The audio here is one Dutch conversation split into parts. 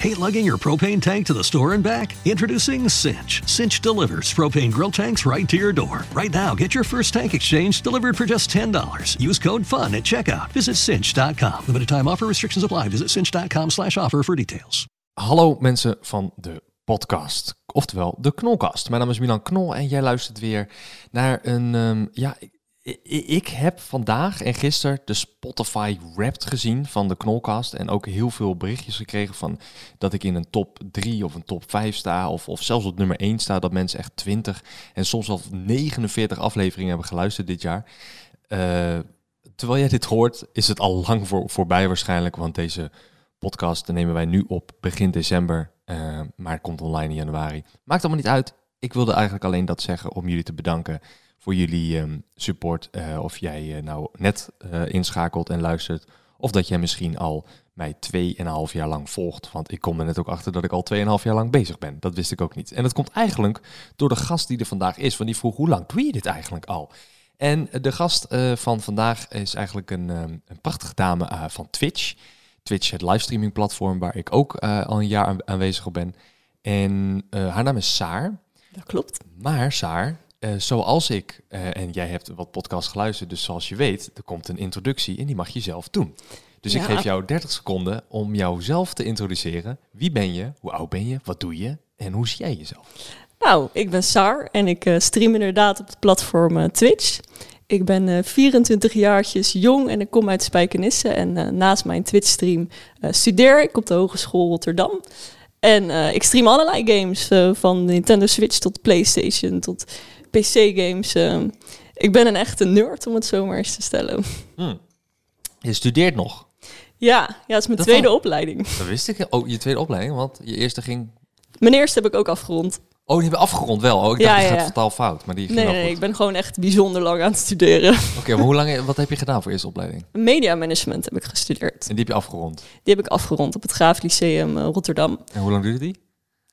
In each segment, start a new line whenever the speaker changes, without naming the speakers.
Hate lugging your propane tank to the store and back? Introducing Cinch. Cinch delivers propane grill tanks right to your door. Right now, get your first tank exchange delivered for just $10. Use code FUN at checkout. Visit cinch.com. Limited time offer restrictions apply. Visit cinch.com slash offer for details.
Hallo mensen van de podcast, oftewel de Knolkast. Mijn naam is Milan Knol en jij luistert weer naar een, ehm, ja, ik, heb vandaag en gisteren de Spotify Wrapped gezien van de Knolkast. En ook heel veel berichtjes gekregen van dat ik in een top 3 of een top 5 sta. Of, of zelfs op nummer 1 sta. Dat mensen echt 20 en soms wel 49 afleveringen hebben geluisterd dit jaar. Uh, terwijl jij dit hoort, is het al lang voor, voorbij waarschijnlijk. Want deze podcast nemen wij nu op begin december. Uh, maar het komt online in januari. Maakt allemaal niet uit. Ik wilde eigenlijk alleen dat zeggen om jullie te bedanken voor jullie um, support. Uh, of jij uh, nou net uh, inschakelt en luistert. Of dat jij misschien al mij 2,5 jaar lang volgt. Want ik kom er net ook achter dat ik al 2,5 jaar lang bezig ben. Dat wist ik ook niet. En dat komt eigenlijk door de gast die er vandaag is. Want die vroeg, hoe lang doe je dit eigenlijk al? En de gast van vandaag is eigenlijk een, um, een prachtige dame van Twitch. Twitch, het livestreaming platform waar ik ook al een jaar aan, aanwezig op ben. En haar naam is Saar.
Dat klopt.
Maar Saar, uh, zoals ik, uh, en jij hebt wat podcasts geluisterd, dus zoals je weet, er komt een introductie en die mag je zelf doen. Dus ja. ik geef jou 30 seconden om jouzelf te introduceren. Wie ben je? Hoe oud ben je? Wat doe je? En hoe zie jij jezelf?
Nou, ik ben Sar en ik uh, stream inderdaad op het platform Twitch. Ik ben 24 jaartjes jong en ik kom uit Spijkenisse. En naast mijn Twitch-stream studeer ik op de Hogeschool Rotterdam. En ik stream allerlei games, van Nintendo Switch tot PlayStation tot PC-games. Uh, ik ben een echte nerd, om het zo maar eens te stellen.
Hmm. Je studeert nog?
Ja, ja, het is mijn
Dat
tweede opleiding.
Dat wist ik. Oh, je tweede opleiding, want je eerste ging...
Mijn eerste heb ik ook afgerond.
Oh, die hebben afgerond wel. Oh, ik
Ja,
dacht,
ja,
gaat
ja.
totaal fout. Maar die ging
Nee, nee,
goed.
ik ben gewoon echt bijzonder lang aan het studeren.
Oké, maar hoe lang, wat heb je gedaan voor eerste opleiding?
Media management heb ik gestudeerd.
En die heb je afgerond.
Die heb ik afgerond op het Graaf Lyceum eh, Rotterdam.
En hoe lang duurde die?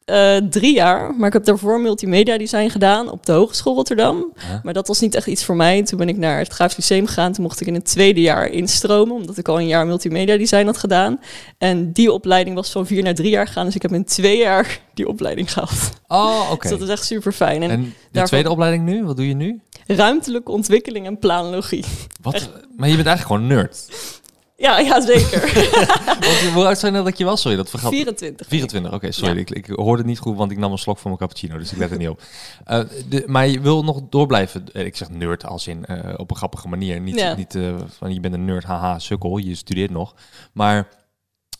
Eh, drie jaar, maar ik heb daarvoor multimedia design gedaan op de Hogeschool Rotterdam. Maar dat was niet echt iets voor mij. Toen ben ik naar het Graaf Lyceum gegaan. Toen mocht ik in het tweede jaar instromen, omdat ik al een jaar multimedia design had gedaan. En die opleiding was van vier naar drie jaar gegaan. Dus ik heb in twee jaar die opleiding gehad.
Oh, oké.
Dus dat is echt super fijn. En,
En de
daarvan-
tweede opleiding nu? Wat doe je nu?
ruimtelijke ontwikkeling en planologie.
Wat? Maar je bent eigenlijk gewoon nerd.
Ja, ja zeker.
Want, hoe oud zijn dat dat je was? Sorry, dat vergat
24.
24, oké, sorry.
Ja.
Ik, ik hoorde het niet goed, want ik nam een slok van mijn cappuccino, dus ik let er niet op. Eh, de, maar je wil nog doorblijven. Eh, Ik zeg nerd als in eh, op een grappige manier. Niet,
Ja.
niet van je bent een nerd, haha, sukkel, je studeert nog. Maar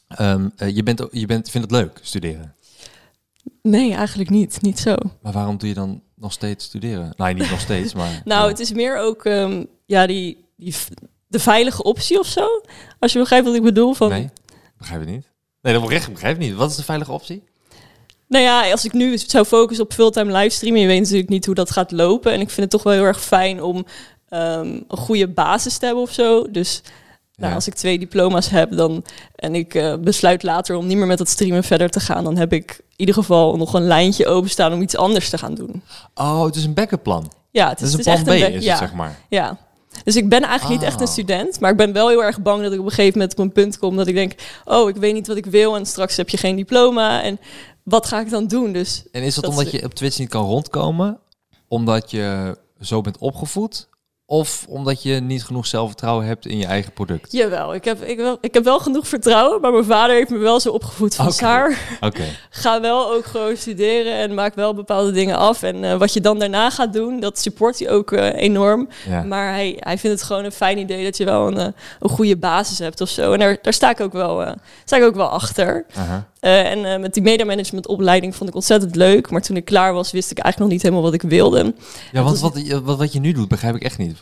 ehm, eh, je, bent, je bent, vindt het leuk, studeren.
Nee, eigenlijk niet. Niet zo.
Maar waarom doe je dan nog steeds studeren? Nee, niet nog steeds, maar...
Nou,
ja.
het is meer ook ehm, ja, die, die, de veilige optie of zo. Als je begrijpt wat ik bedoel. Van,
Nee, begrijp je niet? Nee, dat begrijp ik begrijp ik niet. Wat is de veilige optie?
Nou ja, als ik nu zou focussen op fulltime livestreamen, je weet natuurlijk niet hoe dat gaat lopen. En ik vind het toch wel heel erg fijn om ehm, een goede basis te hebben of zo. Dus nou,
Ja.
als ik twee diploma's heb dan, en ik eh, besluit later om niet meer met het streamen verder te gaan, dan heb ik in ieder geval nog een lijntje openstaan om iets anders te gaan doen.
Oh, het is een backup plan.
Ja, het
Het
is,
een
het is
plan B,
een
is
ja,
het, zeg maar.
Ja. Dus ik ben eigenlijk niet echt een
Ah.
student, maar ik ben wel heel erg bang dat ik op een gegeven moment op een punt kom dat ik denk, oh, ik weet niet wat ik wil en straks heb je geen diploma en wat ga ik dan doen? Dus
En is dat,
Dat
omdat
is-
je op Twitch niet kan rondkomen? Omdat je zo bent opgevoed? Of omdat je niet genoeg zelfvertrouwen hebt in je eigen product?
Jawel, ik heb, ik, wel, ik heb wel genoeg vertrouwen, maar mijn vader heeft me wel zo opgevoed van. Saar,
Oké.
ga wel ook gewoon studeren en maak wel bepaalde dingen af. En eh, wat je dan daarna gaat doen, dat support hij ook eh, enorm.
Ja.
Maar hij, hij vindt het gewoon een fijn idee dat je wel een, eh, een goede basis hebt of zo. En daar, daar sta ik ook wel, sta ik ook wel achter.
Aha.
Eh, en eh, met die media management opleiding vond ik ontzettend leuk. Maar toen ik klaar was, wist ik eigenlijk nog niet helemaal wat ik wilde.
Ja, want wat, je- wat, wat je nu doet, begrijp ik echt niet.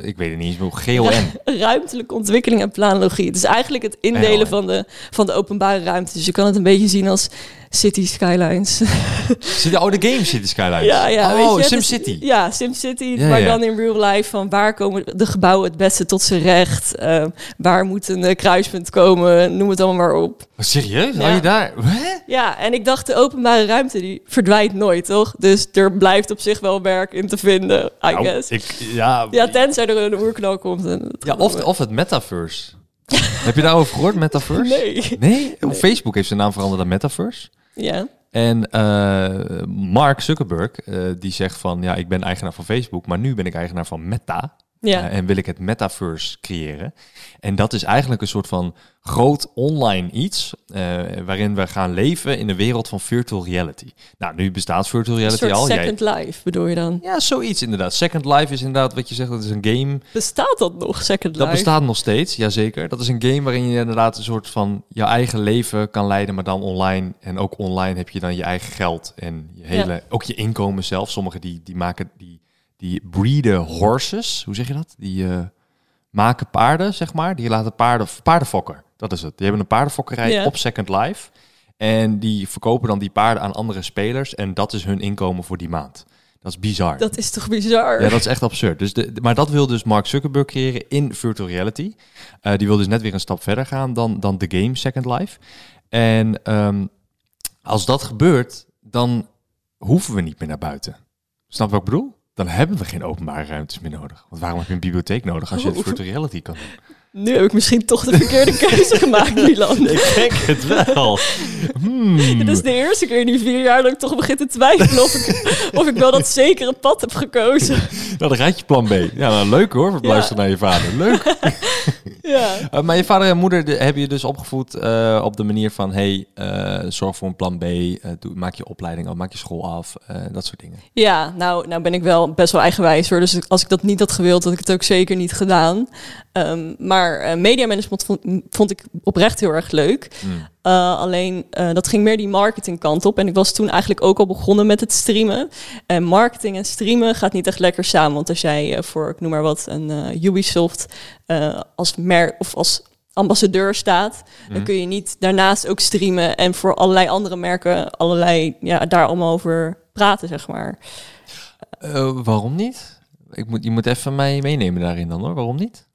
Ik weet het niet eens. GON.
Ruimtelijke ontwikkeling en planologie. Het is eigenlijk het indelen van de, van de openbare ruimte. Dus je kan het een beetje zien als city skylines.
Zit oh, de game City Skylines.
ja, ja. weet
oh,
je,
SimCity.
dus- ja, SimCity.
Ja,
maar
ja.
dan in real life van waar komen de gebouwen het beste tot zijn recht? Eh, waar moet een eh, kruispunt komen? Noem het allemaal maar op.
Oh, serieus?
Ja.
Hou je daar? Hè?
Ja, en ik dacht de openbare ruimte die verdwijnt nooit, toch? Dus er blijft op zich wel werk in te vinden, I
Nou,
guess.
ik, ja,
Ja, tenzij er een oerknal komt. En
ja of, of het metaverse. Heb je daarover gehoord, Metaverse?
Nee.
Nee? Op Facebook heeft zijn naam veranderd naar Metaverse.
Ja.
En eh, Mark Zuckerberg, eh, die zegt van, ja, ik ben eigenaar van Facebook, maar nu ben ik eigenaar van Meta.
Ja.
Eh, en wil ik het metaverse creëren. En dat is eigenlijk een soort van groot online iets. eh, waarin we gaan leven in de wereld van virtual reality. Nou, nu bestaat virtual reality
soort
al. Jij-
Second Life bedoel je dan?
ja, zoiets inderdaad. Second Life is inderdaad wat je zegt, dat is een game.
Bestaat dat nog, Second
Dat
Life?
bestaat nog steeds, jazeker. Dat is een game waarin je inderdaad een soort van je eigen leven kan leiden, maar dan online. En ook online heb je dan je eigen geld en je hele, ook je inkomen zelf. Sommigen die, die maken, die, die breeden horses, hoe zeg je dat? Die eh, maken paarden, zeg maar. Die laten paarden, paardenfokken, dat is het. Die hebben een paardenfokkerij op Second Life. En die verkopen dan die paarden aan andere spelers. En dat is hun inkomen voor die maand. Dat is bizar.
Dat is toch bizar?
Ja, dat is echt absurd. Dus de, maar dat wil dus Mark Zuckerberg creëren in virtual reality. Eh, die wil dus net weer een stap verder gaan dan, dan de game Second Life. En ehm, als dat gebeurt, dan hoeven we niet meer naar buiten. Snap wat ik bedoel? Dan hebben we geen openbare ruimtes meer nodig. Want waarom heb je een bibliotheek nodig als je het virtual reality kan doen?
Nu heb ik misschien toch de verkeerde keuze gemaakt, Milan.
Ik denk het wel. Hmm.
Dit is de eerste keer in die vier jaar dat ik toch begin te twijfelen of ik, of ik wel dat zekere pad heb gekozen.
Nou, dan gaat je plan B. Ja, nou, leuk hoor,
Ja.
luisteren naar je vader. Leuk.
Ja.
Uh, maar je vader en moeder de, heb je dus opgevoed uh, op de manier van... hey, uh, zorg voor een plan B, doe, maak je opleiding af, maak je school af, dat soort dingen.
Ja, nou, nou ben ik wel best wel eigenwijs hoor. Dus als ik dat niet had gewild, had ik het ook zeker niet gedaan. Um, maar uh, media management vond, vond, ik oprecht heel erg leuk. Mm. Uh, alleen uh, dat ging meer die marketingkant op. En ik was toen eigenlijk ook al begonnen met het streamen. En marketing en streamen gaat niet echt lekker samen. Want als jij voor, ik noem maar wat, een Ubisoft als merk of als ambassadeur staat, mm. dan kun je niet daarnaast ook streamen en voor allerlei andere merken allerlei ja, daar allemaal over praten, zeg maar.
Waarom niet? Ik moet, je moet even mij meenemen daarin dan hoor. Waarom niet?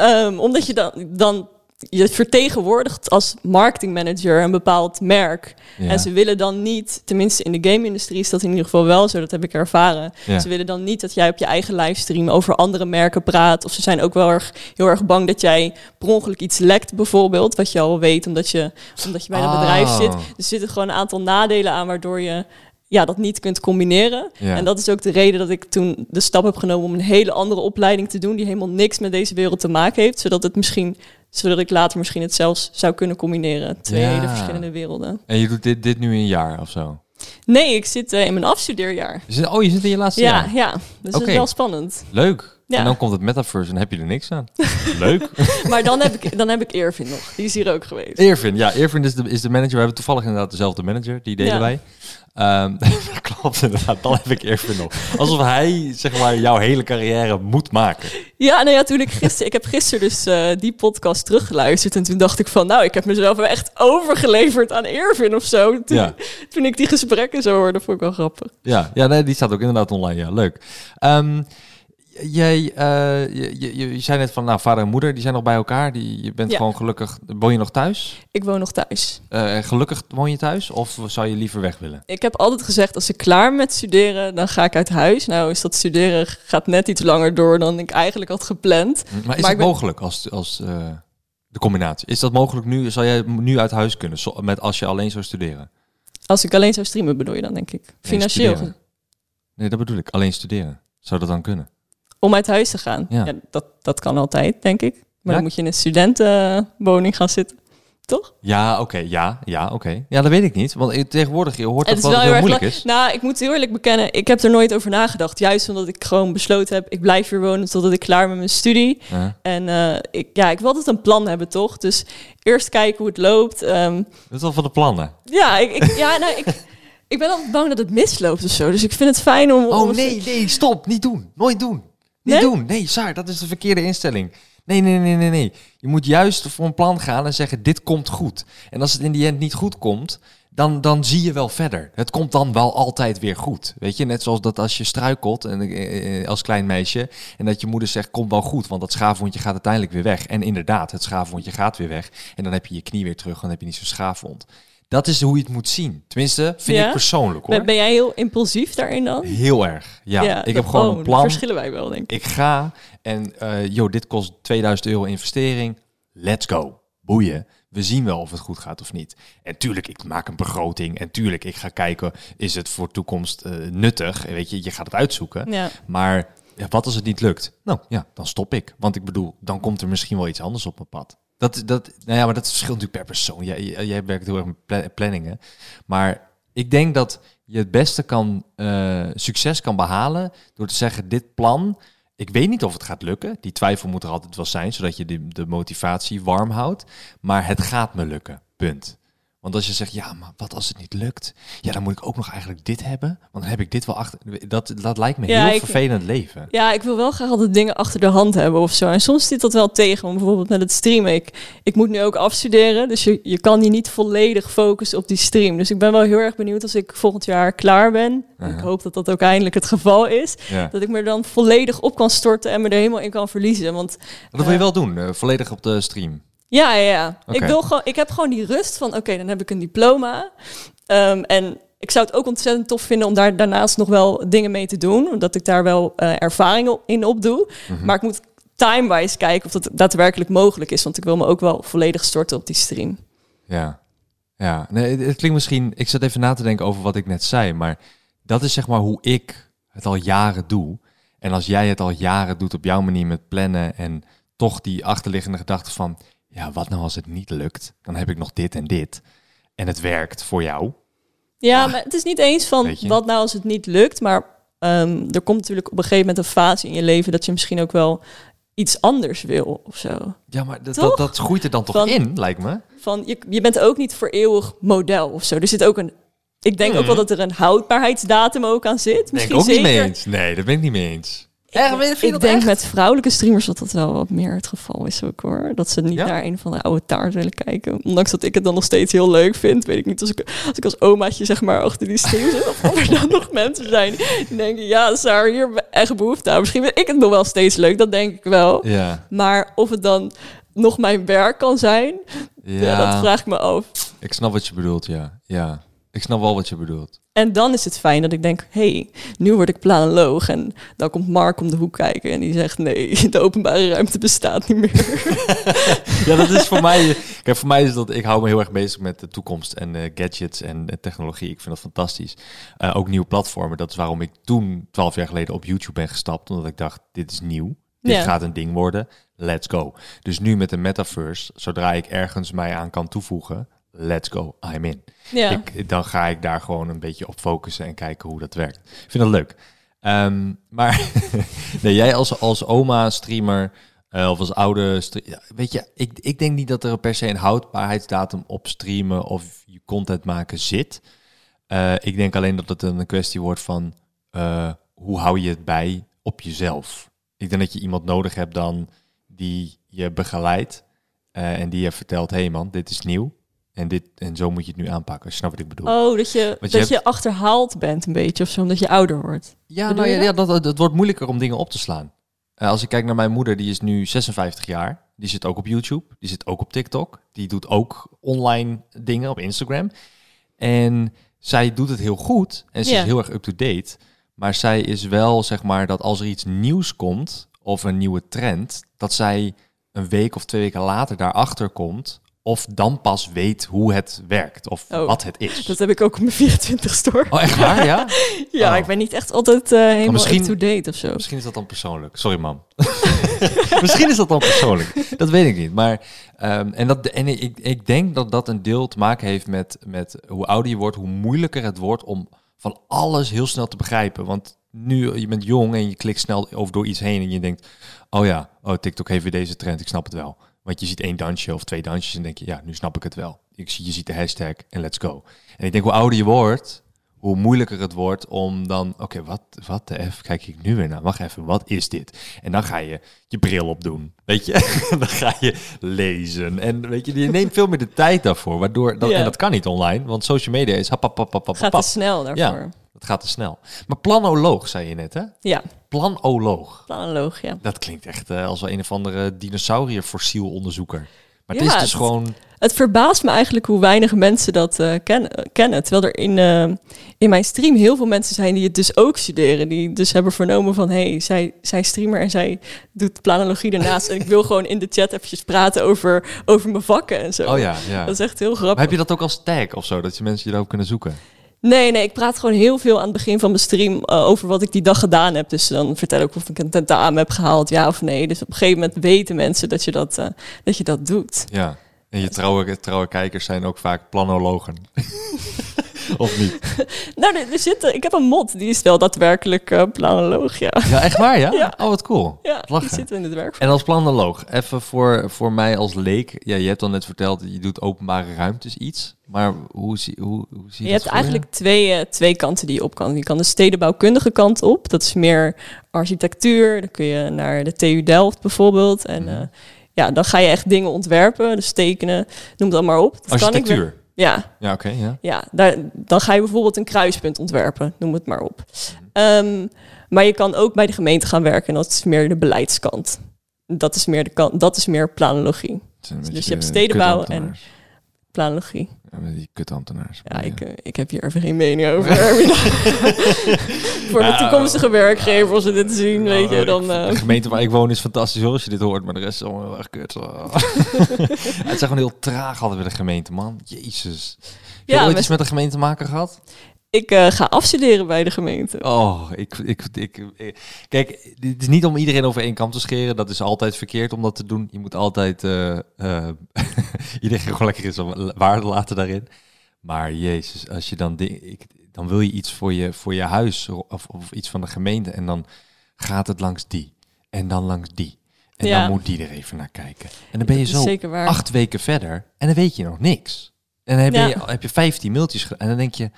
Um, omdat je dan, dan je vertegenwoordigt als marketingmanager een bepaald merk. Ja. En ze willen dan niet, tenminste in de game-industrie is dat in ieder geval wel zo, dat heb ik ervaren. Ja. Ze willen dan niet dat jij op je eigen livestream over andere merken praat. Of ze zijn ook wel erg, heel erg bang dat jij per ongeluk iets lekt, bijvoorbeeld. Wat je al weet, omdat je, omdat je bij dat
Ah.
bedrijf zit. Dus er zitten gewoon een aantal nadelen aan waardoor je ja, dat niet kunt combineren.
Ja.
En dat is ook de reden dat ik toen de stap heb genomen om een hele andere opleiding te doen, die helemaal niks met deze wereld te maken heeft, zodat het misschien, zodat ik later misschien het zelfs zou kunnen combineren. Twee
Ja.
hele verschillende werelden.
En je doet dit, dit nu een jaar of zo?
Nee, ik zit eh, in mijn afstudeerjaar.
Oh, je zit in je laatste
Ja,
jaar?
ja. Dus dat is wel spannend.
Leuk.
Ja.
En dan komt het metaverse en heb je er niks aan. Leuk.
Maar dan heb ik, dan heb ik Ervin nog. Die is hier ook geweest.
Ervin, ja, Ervin is de, is de manager. We hebben toevallig inderdaad dezelfde manager. Die delen
Ja.
wij. Dat klopt inderdaad. Dan heb ik Ervin nog. Alsof hij, zeg maar, jouw hele carrière moet maken.
Ja, nou ja, toen ik gisteren, ik heb gisteren dus eh, die podcast teruggeluisterd en toen dacht ik van, nou, ik heb mezelf wel echt overgeleverd aan Ervin of zo. Toen,
Ja.
toen ik die gesprekken zo hoorde, vond ik wel grappig.
Ja, ja nee, die staat ook inderdaad online. Ja, leuk. Ehm, jij, eh, je, je, je zei net van, nou, vader en moeder, die zijn nog bij elkaar. Die, je bent
Ja.
gewoon gelukkig. Woon je nog thuis?
Ik woon nog thuis.
Eh, gelukkig woon je thuis? Of zou je liever weg willen?
Ik heb altijd gezegd, als ik klaar met studeren, dan ga ik uit huis. Nou is dat studeren gaat net iets langer door dan ik eigenlijk had gepland.
Maar is
Maar
het
ben-
mogelijk als, als eh, de combinatie? Is dat mogelijk nu? Zou jij nu uit huis kunnen zo- met als je alleen zou studeren?
Als ik alleen zou streamen, bedoel je dan, denk ik. Financieel.
Nee, dat bedoel ik. Alleen studeren. Zou dat dan kunnen?
Om uit huis te gaan.
Ja.
Ja. dat, dat kan altijd, denk ik. Maar dan moet je in een studentenwoning gaan zitten. Toch?
Ja, oké. ja, ja, oké. Ja, dat weet ik niet. Want tegenwoordig, je hoort
Het
dat wel
heel
heel
erg
moeilijk is.
Nou, ik moet heel eerlijk bekennen, ik heb er nooit over nagedacht. Juist omdat ik gewoon besloten heb, ik blijf hier wonen totdat ik klaar ben met mijn studie. En eh, ik, ja, ik wil altijd een plan hebben, toch? Dus eerst kijken hoe het loopt. Ehm,
Dat is wel van de plannen.
ja, ik, ik, ja nou, ik, ik ben altijd bang dat het misloopt of zo. Dus ik vind het fijn om... om
Oh nee, nee, stop. Niet doen. Nooit doen. Niet
Nee?
doen. Nee, Saar, dat is de verkeerde instelling. Nee, nee, nee, nee, nee. Je moet juist voor een plan gaan en zeggen, dit komt goed. En als het in die end niet goed komt, dan, dan zie je wel verder. Het komt dan wel altijd weer goed. Weet je, net zoals dat als je struikelt en, eh, eh, als klein meisje... en dat je moeder zegt, komt wel goed, want dat schaafwondje gaat uiteindelijk weer weg. En inderdaad, het schaafwondje gaat weer weg. En dan heb je je knie weer terug, dan heb je niet zo'n schaafwond. Dat is hoe je het moet zien. Tenminste, vind
Ja?
ik persoonlijk hoor.
ben, jij heel impulsief daarin dan?
Heel erg. Ja, ik heb gewoon
oh,
een plan.
verschillen wij wel, denk ik.
Ik ga en, joh, dit kost 2000 euro investering. let's go. Boeien. We zien wel of het goed gaat of niet. En tuurlijk, ik maak een begroting. En tuurlijk, ik ga kijken, is het voor toekomst eh, nuttig? En weet je, je gaat het uitzoeken.
Ja.
Maar wat als het niet lukt? Nou ja, dan stop ik. Want ik bedoel, dan komt er misschien wel iets anders op mijn pad. Dat, dat, nou ja, maar dat verschilt natuurlijk per persoon. Jij, jij werkt heel erg met pla- planningen. Maar ik denk dat je het beste kan, eh, succes kan behalen door te zeggen, dit plan, ik weet niet of het gaat lukken. Die twijfel moet er altijd wel zijn, zodat je de, de motivatie warm houdt. Maar het gaat me lukken, punt. Want als je zegt, ja, maar wat als het niet lukt? Ja, dan moet ik ook nog eigenlijk dit hebben. Want dan heb ik dit wel achter. Dat, dat lijkt me
Ja,
heel
ik-
vervelend leven.
Ja, ik wil wel graag altijd dingen achter de hand hebben of zo. En soms zit dat wel tegen. Want bijvoorbeeld met het streamen. Ik, ik moet nu ook afstuderen. Dus je, je kan je niet volledig focussen op die stream. Dus ik ben wel heel erg benieuwd als ik volgend jaar klaar ben. Ik hoop dat dat ook eindelijk het geval is.
Ja.
Dat ik me er dan volledig op kan storten en me er helemaal in kan verliezen. Want
Dat wil je wel doen, eh, volledig op de stream.
Ja, ja, ja. Ik, wil gewoon, ik heb gewoon die rust van, oké, dan heb ik een diploma. Ehm, en ik zou het ook ontzettend tof vinden om daar daarnaast nog wel dingen mee te doen. Omdat ik daar wel eh ervaring in opdoe.
Mhm.
Maar ik moet time-wise kijken of dat daadwerkelijk mogelijk is. Want ik wil me ook wel volledig storten op die stream.
Ja. Ja, nee, het, het klinkt misschien... Ik zat even na te denken over wat ik net zei, maar dat is zeg maar hoe ik het al jaren doe. En als jij het al jaren doet op jouw manier met plannen en toch die achterliggende gedachte van... Ja, wat nou als het niet lukt? Dan heb ik nog dit en dit. En het werkt voor jou.
Ja,
Ah,
maar het is niet eens van wat nou als het niet lukt. Maar ehm, er komt natuurlijk op een gegeven moment een fase in je leven dat je misschien ook wel iets anders wil of zo.
Ja, maar dat, dat, dat groeit er dan toch
Van-
in, lijkt me.
Van je, je bent ook niet voor eeuwig model of zo. Er zit ook een. Ik denk ook wel dat er een houdbaarheidsdatum ook aan zit.
Ben ik
Misschien
ook niet mee eens. Nee, dat ben ik niet mee eens.
Ik, ik denk met vrouwelijke streamers dat dat wel wat meer het geval is ook hoor. Dat ze niet
Ja?
naar een van de oude taart willen kijken. Ondanks dat ik het dan nog steeds heel leuk vind. Weet ik niet als ik als, ik als omaatje zeg maar achter die stream zit. Of er dan nog mensen zijn die denken... Ja, Sarah, hier echt behoefte aan. Misschien vind ik het nog wel steeds leuk. Dat denk ik wel.
Ja,
Maar of het dan nog mijn werk kan zijn...
ja,
Ja, dat vraag ik me af.
ik snap wat je bedoelt, ja. Ja, ik snap wel wat je bedoelt.
En dan is het fijn dat ik denk, hey, nu word ik planoloog. En dan komt Mark om de hoek kijken en die zegt, nee, de openbare ruimte bestaat niet meer.
Ja, dat is voor mij. Kijk, voor mij is dat. Ik hou me heel erg bezig met de toekomst en eh, gadgets en eh, technologie. Ik vind dat fantastisch. Eh, ook nieuwe platformen. Dat is waarom ik toen, twaalf jaar geleden, op YouTube ben gestapt. Omdat ik dacht: dit is nieuw. Dit
Ja.
gaat een ding worden. Let's go. Dus nu met de metaverse, zodra ik ergens mij aan kan toevoegen, let's go. I'm in.
Ja.
Dan ga ik daar gewoon een beetje op focussen en kijken hoe dat werkt. Ik vind dat leuk. Ehm, maar nee, jij als, als oma-streamer eh, of als oude... stre- ja, weet je, ik, ik denk niet dat er per se een houdbaarheidsdatum op streamen of je content maken zit. Eh, ik denk alleen dat het een kwestie wordt van eh, hoe hou je het bij op jezelf. Ik denk dat je iemand nodig hebt dan die je begeleidt en die je vertelt, hé hey man, dit is nieuw. En, dit, en zo moet je het nu aanpakken. Snap wat ik bedoel?
Oh, dat je,
Want je
dat
hebt-
je achterhaald bent een beetje of zo, omdat je ouder wordt.
Ja, nou, ja, dat, dat, wordt moeilijker om dingen op te slaan. Eh, als ik kijk naar mijn moeder, die is nu 56 jaar. Die zit ook op YouTube. Die zit ook op TikTok. Die doet ook online dingen op Instagram. En zij doet het heel goed. En ze is heel erg up-to-date. Maar zij is wel, zeg maar, dat als er iets nieuws komt... of een nieuwe trend... dat zij een week of twee weken later daarachter komt... of dan pas weet hoe het werkt. Of
Oh,
wat het is.
Dat heb ik ook op mijn 24 store.
Oh, echt waar, ja?
ja,
oh.
ik ben niet echt altijd eh, helemaal up-to-date of zo.
Misschien is dat dan persoonlijk. Sorry, mam. Misschien is dat dan persoonlijk. Dat weet ik niet. Maar ehm, en dat, en ik, ik denk dat dat een deel te maken heeft met, met hoe ouder je wordt, hoe moeilijker het wordt om van alles heel snel te begrijpen. Want nu, je bent jong en je klikt snel over door iets heen en je denkt, oh ja, oh, TikTok heeft weer deze trend, ik snap het wel. Want je ziet één dansje of twee dansjes en denk je, ja, nu snap ik het wel. Ik zie, je ziet de hashtag en let's go. En ik denk, hoe ouder je wordt, hoe moeilijker het wordt om dan, oké, wat, wat de F kijk ik nu weer naar? Wacht even, wat is dit? En dan ga je je bril opdoen, weet je? dan ga je lezen en weet je, je neemt veel meer de tijd daarvoor, waardoor, dat, en dat kan niet online, want social media is hap, hap, hap, hap, hap,
Gaat te snel daarvoor.
Ja, dat gaat te snel. Maar planoloog, zei je net, hè?
Ja,
Planoloog.
planoloog, ja.
Dat klinkt echt eh, als een of andere dinosaurierfossielonderzoeker. Maar
Ja,
het is dus
het-
gewoon...
Het verbaast me eigenlijk hoe weinig mensen dat eh, ken- kennen. Terwijl er in, eh, in mijn stream heel veel mensen zijn die het dus ook studeren. Die dus hebben vernomen van, hé, hey, zij, zij streamer en zij doet planologie ernaast. en ik wil gewoon in de chat eventjes praten over, over mijn vakken en zo.
Oh ja, ja.
Dat is echt heel
Maar
grappig.
heb je dat ook als tag of zo? Dat je mensen je daarop kunnen zoeken?
Nee, nee, ik praat gewoon heel veel aan het begin van mijn stream eh, over wat ik die dag gedaan heb. Dus dan vertel ik of ik een tentamen heb gehaald, ja of nee. Dus op een gegeven moment weten mensen dat je dat, eh, dat, je dat doet.
Ja. En je trouwe, trouwe kijkers zijn ook vaak planologen. of niet?
Nou, er, er zit, eh, ik heb een mod, die is wel daadwerkelijk eh planoloog, ja.
Ja, echt waar, ja?
Ja.
Oh, wat cool.
Ja, die
Lachen.
zit in het werk.
En als planoloog, even voor, voor mij als leek. Ja, je hebt al net verteld, je doet openbare ruimtes iets. Maar hoe zie, hoe, hoe zie
Je
dat
hebt eigenlijk twee, eh, twee kanten die je op kan. Je kan de stedenbouwkundige kant op. Dat is meer architectuur. Dan kun je naar de TU Delft bijvoorbeeld. En
Mhm.
Ja, dan ga je echt dingen ontwerpen. Dus tekenen, noem dat maar op. Dat kan ik wel-
Architectuur.
Ja,
Ja, oké, ja.
ja daar, dan ga je bijvoorbeeld een kruispunt ontwerpen. Noem het maar op. Ehm, maar je kan ook bij de gemeente gaan werken. En dat is meer de beleidskant. Dat is meer, de kant, dat is meer planologie. Dus je hebt
de
stedenbouw
kutambtenaars.
Planologie.
Ja, met die kutambtenaars.
Ja, ik, eh, ik heb hier even geen mening over. Voor de
Ja,
toekomstige werkgever, als ze dit zien, weet je, dan...
ik-
eh,
De gemeente waar ik woon is fantastisch hoor, als je dit hoort, maar de rest is allemaal heel erg kut. het zijn gewoon heel traag altijd bij de gemeente, man. Jezus. Heb je
Ja,
ooit
met-
iets met de gemeente te maken gehad?
Ik eh, ga afstuderen bij de gemeente.
Oh, ik, ik, ik, ik- Kijk, dit is niet om iedereen over één kam te scheren. Dat is altijd verkeerd om dat te doen. Je moet altijd eh, eh, iedereen gewoon lekker zijn waarde laten daarin. Maar jezus, als je dan, ding- ik, dan wil je iets voor je, voor je huis of, of iets van de gemeente. En dan gaat het langs die. En dan langs die. En
Ja.
dan moet die er even naar kijken. En dan ben je zo acht weken verder en dan weet je nog niks. En dan heb,
Ja.
je, heb je 15 mailtjes gedaan en dan denk je,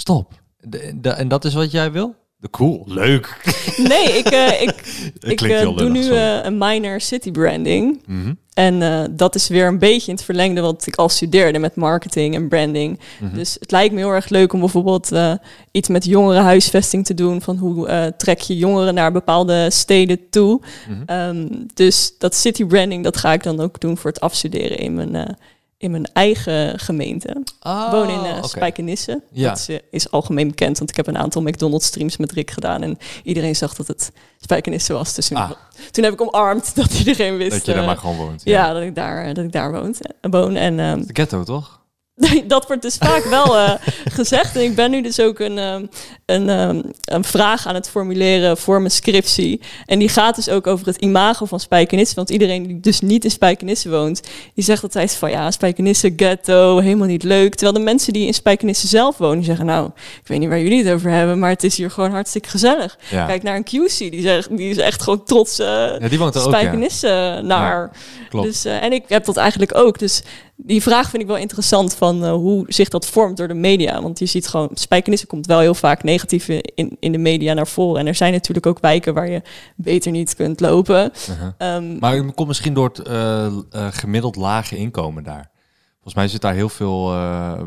stop. De, de- en dat is wat jij wil? De cool, leuk.
Nee, ik, eh, ik, ik eh, doe
lullig,
nu eh, een minor city branding.
Mhm,
En eh, dat is weer een beetje in het verlengde wat ik al studeerde met marketing en branding.
mhm.
Dus het lijkt me heel erg leuk om bijvoorbeeld eh, iets met jongerenhuisvesting te doen. Van hoe eh, trek je jongeren naar bepaalde steden toe.
Mhm.
Ehm, dus dat city branding, dat ga ik dan ook doen voor het afstuderen in mijn, eh, in mijn eigen gemeente.
Oh,
Ik woon in
oké.
Spijkenisse.
Ja.
Dat is, eh, is algemeen bekend, want ik heb een aantal McDonald's streams met Rick gedaan. En iedereen zag dat het Spijkenisse was. Dus toen,
Ah.
toen heb ik omarmd dat iedereen wist
Dat je daar
eh,
maar gewoon woont.
ja, dat ik daar, dat ik daar woont, woon. En ehm,
De ghetto, toch?
dat wordt dus vaak wel eh, gezegd. En ik ben nu dus ook een, ehm, een, ehm, een vraag aan het formuleren voor mijn scriptie. En die gaat dus ook over het imago van Spijkenisse. Want iedereen die dus niet in Spijkenisse woont, die zegt altijd van ja, Spijkenisse ghetto, helemaal niet leuk. Terwijl de mensen die in Spijkenisse zelf wonen, die zeggen nou, ik weet niet waar jullie het over hebben, maar het is hier gewoon hartstikke gezellig.
Ja.
Kijk naar een QC, die, zegt, die is echt gewoon trots eh
ja, die woont er ook, ja.
Spijkenisse naar.
Klopt.
Dus, eh, en ik heb dat eigenlijk ook. Dus die vraag vind ik wel interessant van eh, hoe zich dat vormt door de media. Want je ziet gewoon, Spijkenisse komt wel heel vaak negatief in, in de media naar voren. En er zijn natuurlijk ook wijken waar je beter niet kunt lopen.
Uh-huh.
Ehm,
Maar het komt misschien door het eh, eh, gemiddeld lage inkomen daar. Volgens mij zit daar heel veel,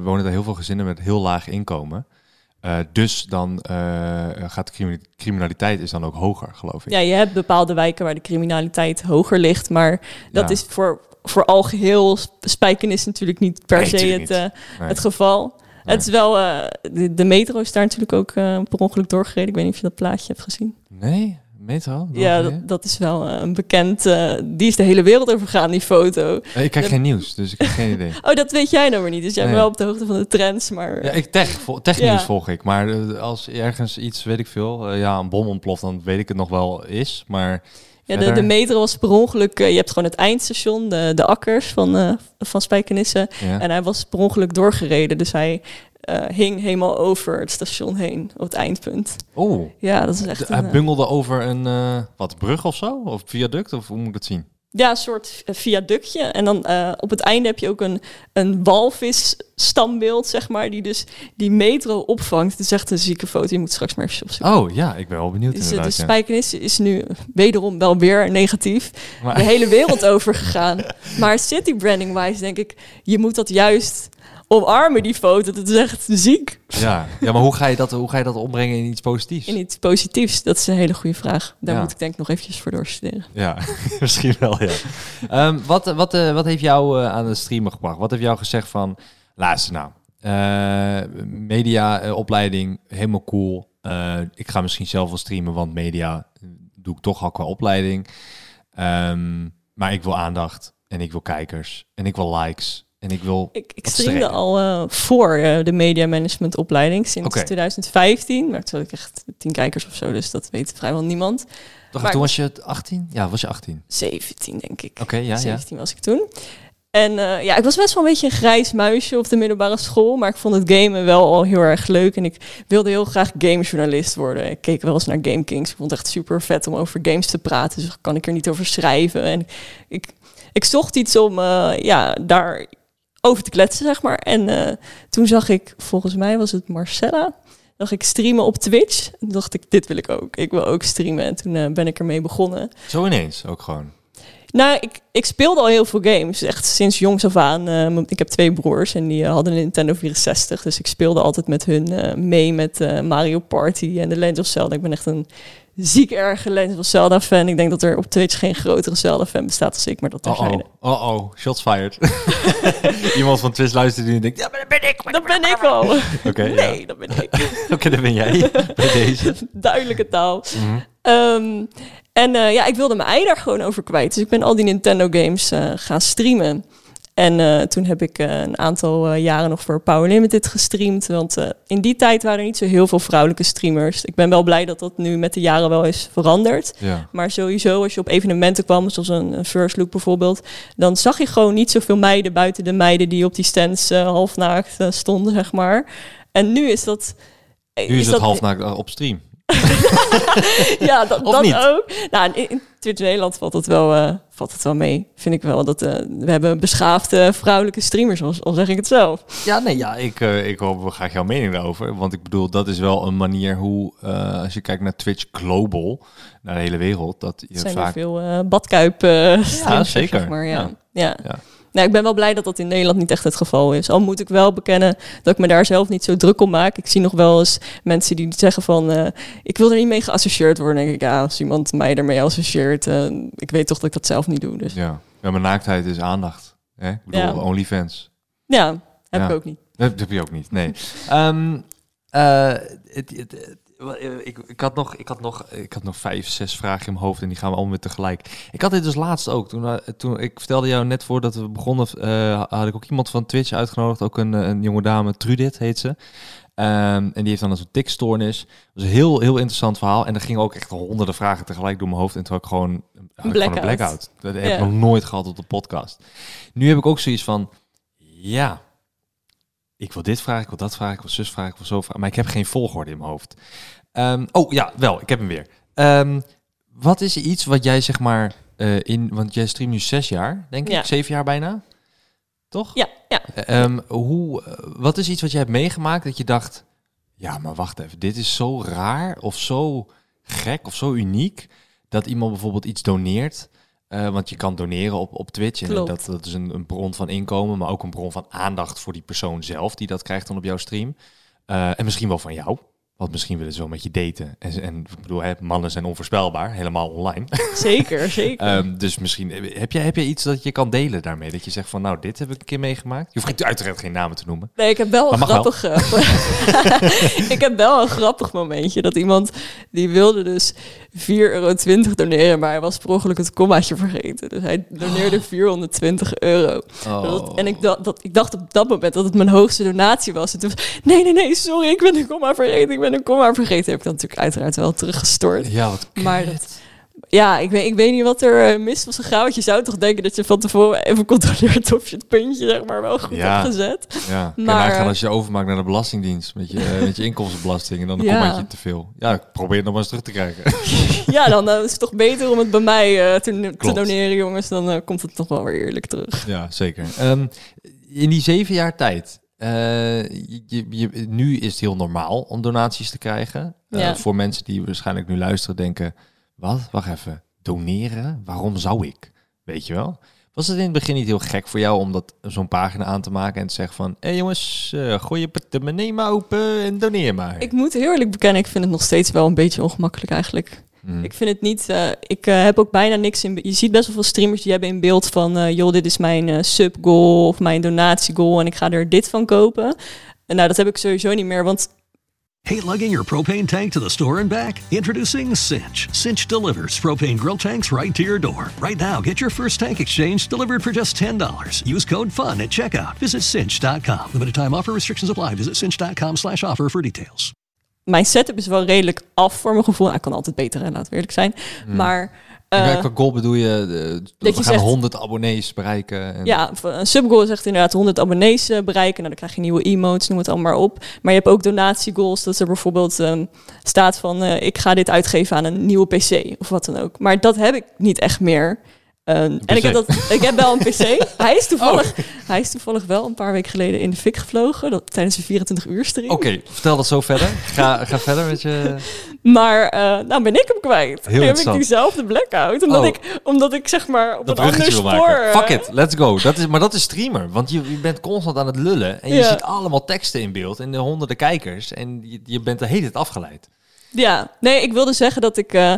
wonen daar heel veel gezinnen met heel laag inkomen. Dus dan gaat de crimi- criminaliteit is dan ook hoger, geloof ik.
ja, je hebt bepaalde wijken waar de criminaliteit hoger ligt. Maar dat
Ja.
is voor, voor algeheel Spijkenisse natuurlijk niet per
Nee,
se het, eh,
Nee.
het geval.
Nee.
Het is wel, eh, de, de metro is daar natuurlijk ook eh, per ongeluk doorgereden. Ik weet niet of je dat plaatje hebt gezien.
Nee, metro?
Ja, dat, dat is wel een bekend. die is de hele wereld over gegaan, die foto.
Ik kijk
de-
geen nieuws, dus ik heb geen idee.
Oh, dat weet jij nou weer niet. Dus jij bent wel op de hoogte van de trends, maar.
Ja, ik tech, technieuws
Ja.
volg ik. Maar als ergens iets, weet ik veel, ja, een bom ontploft, dan weet ik het nog wel is. Maar
Ja, de, de metro was per ongeluk. eh, je hebt gewoon het eindstation, de, de akkers van, eh van Spijkenisse.
ja.
En hij was per ongeluk doorgereden. Dus hij eh, hing helemaal over het station heen, op het eindpunt.
Oh,
Ja, dat is echt.
de-
Een,
hij bungelde over een wat brug of zo? Of viaduct? Of hoe moet ik dat zien?
Ja, een soort eh, viaductje. En dan eh, op het einde heb je ook een, een walvis-standbeeld, zeg maar, die dus die metro opvangt. Het is echt een zieke foto. Je moet straks maar even opzoeken.
Oh ja, ik ben wel benieuwd
Dus, eh, de
ja.
Spijkenisse is nu wederom wel weer negatief.
Maar-
De hele wereld over gegaan. Maar city branding wise denk ik, je moet dat juist omarmen die foto. Dat is echt ziek.
Ja, ja maar hoe ga, je dat, hoe ga je dat ombrengen in iets positiefs?
In iets positiefs, dat is een hele goede vraag. Daar
Ja.
moet ik denk ik nog eventjes voor doorstuderen.
Ja, misschien wel, ja. Ehm, wat, wat, eh, wat heeft jou eh, aan de streamen gebracht? Wat heeft jou gezegd van, luister nou, eh, media eh, opleiding, helemaal cool. Ik ga misschien zelf wel streamen, want media doe ik toch al qua opleiding. Ehm, maar ik wil aandacht en ik wil kijkers en ik wil likes en ik wil...
Ik, ik streamde al eh, voor eh, de media management opleiding sinds
Oké.
2015. Maar toen had ik echt tien kijkers of zo, dus dat weet vrijwel niemand.
Toch,
maar-
toen was je 18? Ja, was je 18?
17 denk ik.
Oké, ja, ja.
17 was ik toen. En eh, ja, ik was best wel een beetje een grijs muisje op de middelbare school. Maar ik vond het gamen wel al heel erg leuk. En ik wilde heel graag gamejournalist worden. Ik keek wel eens naar Game Kings. Ik vond het echt super vet om over games te praten. Dus kan ik er niet over schrijven. En ik, ik zocht iets om ja, daar over te kletsen, zeg maar. En eh, toen zag ik, volgens mij was het Marcella. Zag ik streamen op Twitch. En toen dacht ik, dit wil ik ook. Ik wil ook streamen. En toen eh, ben ik ermee begonnen.
Zo ineens ook gewoon.
Nou, ik, ik speelde al heel veel games. Echt sinds jongs af aan. Eh, ik heb twee broers en die hadden een Nintendo 64. Dus ik speelde altijd met hun mee met Mario Party en The Legend of Zelda. Ik ben echt een ziek erge Legend of Zelda fan. Ik denk dat er op Twitch geen grotere Zelda fan bestaat als ik, maar dat terzijde.
oh, oh oh, shots fired. Iemand van Twitch luistert die en denkt, ja, maar dat ben ik.
Dat ben ik al.
Oké.
Nee, dat ben ik.
Oké, dat ben jij bij deze.
Duidelijke taal.
Mhm.
Ehm, en eh, ja, ik wilde mijn ei daar gewoon over kwijt. Dus ik ben al die Nintendo games eh, gaan streamen. En eh, toen heb ik eh, een aantal eh, jaren nog voor Power Limited gestreamd. Want in die tijd waren er niet zo heel veel vrouwelijke streamers. Ik ben wel blij dat dat nu met de jaren wel is veranderd.
Ja.
Maar sowieso, als je op evenementen kwam, zoals een, een First Look bijvoorbeeld, dan zag je gewoon niet zoveel meiden buiten de meiden die op die stands halfnaakt stonden, zeg maar. En nu is dat.
Nu is, het
dat,
half naakt op stream.
ja, dat, dat
niet?
ook. Nou, in, in Twitch Nederland valt het wel, eh, valt het wel mee. Vind ik wel dat eh, we hebben beschaafde vrouwelijke streamers, al, al zeg ik het zelf.
Ja, nee, ja, ik, eh, ik hoop graag jouw mening daarover. Want ik bedoel, dat is wel een manier hoe, als je kijkt naar Twitch global, naar de hele wereld, dat je
zijn
vaak...
veel badkuip streamers,
zeker.
Zeg maar, ja.
Ja.
Ja.
Ja.
Nou, ik ben wel blij dat dat in Nederland niet echt het geval is. Al moet ik wel bekennen dat ik me daar zelf niet zo druk om maak. Ik zie nog wel eens mensen die zeggen van... eh, ik wil er niet mee geassocieerd worden. Dan denk ik, ja, als iemand mij ermee associeert... eh, ik weet toch dat ik dat zelf niet doe. Dus
Ja. ja, maar naaktheid is aandacht. Hè? Ik bedoel,
Ja.
OnlyFans.
ja, heb
Ja.
ik ook niet.
Dat heb je ook niet, nee. Ehm, eh, het, het- ik, ik, had nog, ik, had nog, ik had nog vijf, zes vragen in mijn hoofd en die gaan we allemaal weer tegelijk. Ik had dit dus laatst ook. Toen, eh, toen ik vertelde jou net voordat we begonnen, eh, had ik ook iemand van Twitch uitgenodigd. Ook een, eh, een jonge dame, Trudit heet ze. Ehm, en die heeft dan een soort tikstoornis. Dat was een heel, heel interessant verhaal. En er gingen ook echt honderden vragen tegelijk door mijn hoofd. En toen had ik gewoon, had ik gewoon een
blackout.
blackout. Dat heb ik nog nooit gehad op de podcast. Nu heb ik ook zoiets van, ja, ik wil dit vragen, ik wil dat vragen, ik wil zus vragen, ik wil zo vragen. Maar ik heb geen volgorde in mijn hoofd. Ehm, oh ja, wel, ik heb hem weer. Ehm, wat is iets wat jij zeg maar eh, in, want jij streamt nu zes jaar, denk ik,
Ja.
zeven jaar bijna, toch?
Ja, ja.
Ehm, hoe, eh, wat is iets wat je hebt meegemaakt dat je dacht, ja, maar wacht even, dit is zo raar of zo gek of zo uniek dat iemand bijvoorbeeld iets doneert. Eh, want je kan doneren op, op Twitch en
Klopt.
dat, dat is een, een bron van inkomen, maar ook een bron van aandacht voor die persoon zelf die dat krijgt dan op jouw stream. Eh, en misschien wel van jou. Want misschien willen ze wel met je daten. En, en ik bedoel, hè, mannen zijn onvoorspelbaar, helemaal online.
Zeker, zeker.
Ehm, dus misschien heb jij, heb jij iets dat je kan delen daarmee? Dat je zegt van, nou, dit heb ik een keer meegemaakt. Je hoeft uiteraard geen namen te noemen.
Nee, ik heb wel een
wel.
grappig. eh, ik heb wel een grappig momentje dat iemand die wilde dus 4,20 euro doneren, maar hij was per ongeluk het kommaatje vergeten. Dus hij doneerde 420 euro. Dat- en ik dacht, dat, ik dacht op dat moment dat het mijn hoogste donatie was. En toen was nee, nee, nee, sorry, ik ben een komma vergeten. Ik ben een komma vergeten. Heb ik dan natuurlijk uiteraard wel teruggestort.
Ja, wat
Maar dat, ja, ik weet, ik weet niet wat er eh, mis was gegaan. Want je zou toch denken dat je van tevoren even controleert of je het puntje zeg maar wel goed
Ja.
hebt gezet.
Ja,
Maar-
nagaan als je overmaakt naar de belastingdienst met je, met je inkomstenbelasting en dan een
Ja.
kommaatje te veel. Ja, ik probeer het nog maar eens terug te krijgen.
Ja, dan eh, is het toch beter om het bij mij eh, te, te doneren, jongens. Dan komt het toch wel weer eerlijk terug.
ja, zeker. Ehm, in die zeven jaar tijd, je, je, je- nu is het heel normaal om donaties te krijgen.
Ja.
Voor mensen die waarschijnlijk nu luisteren denken, wat? Wacht even, doneren? Waarom zou ik? Weet je wel? Was het in het begin niet heel gek voor jou om dat zo'n pagina aan te maken en te zeggen van... Hé hey jongens, uh, gooi je portemonnee maar open en doneer maar.
Ik moet heel eerlijk bekennen, ik vind het nog steeds wel een beetje ongemakkelijk eigenlijk.
Mm.
Ik vind het niet. uh, ik uh, heb ook bijna niks in. Je ziet best wel veel streamers die hebben in beeld van. Uh, joh, dit is mijn sub goal of mijn donatie goal en ik ga er dit van kopen. En nou, dat heb ik sowieso niet meer, want.
Hey, lugging your propane tank to the store and back? Introducing Cinch. Cinch delivers propane grill tanks right to your door. Right now, get your first tank exchange delivered for just $10. Use code FUN at checkout. Visit cinch.com. Limited time offer restrictions apply. Visit cinch.com slash offer for details.
Mijn setup is wel redelijk af voor mijn gevoel. Hij kan altijd beter, hè, laten we eerlijk zijn.
Mm.
Maar...
Uh, qua goal bedoel je, uh, dat we gaan
zegt,
100 abonnees bereiken? En...
Ja, een subgoal zegt inderdaad 100 abonnees uh, bereiken. Nou, dan krijg je nieuwe emotes, noem het allemaal maar op. Maar je hebt ook donatiegoals. Dat er bijvoorbeeld um, staat van... ik ga dit uitgeven aan een nieuwe PC of wat dan ook. Maar dat heb ik niet echt meer. Uh, en ik heb, dat, ik heb wel een PC. hij, is toevallig, oh. hij is toevallig wel een paar weken geleden in de fik gevlogen. Dat, tijdens een 24 uur stream.
Oké, okay, vertel dat zo verder. Ga, ga verder met je...
Maar uh, nou ben ik hem kwijt.
Heel
heb ik diezelfde blackout. Omdat,
oh.
ik, omdat ik zeg maar op
dat
een ander spoor...
Maken. Fuck it, let's go. Dat is, maar dat is streamer. Want je, je bent constant aan het lullen. En je
ja.
ziet allemaal teksten in beeld. En de honderden kijkers. En je, je bent de hele tijd afgeleid.
Ja, nee, ik wilde zeggen dat ik uh,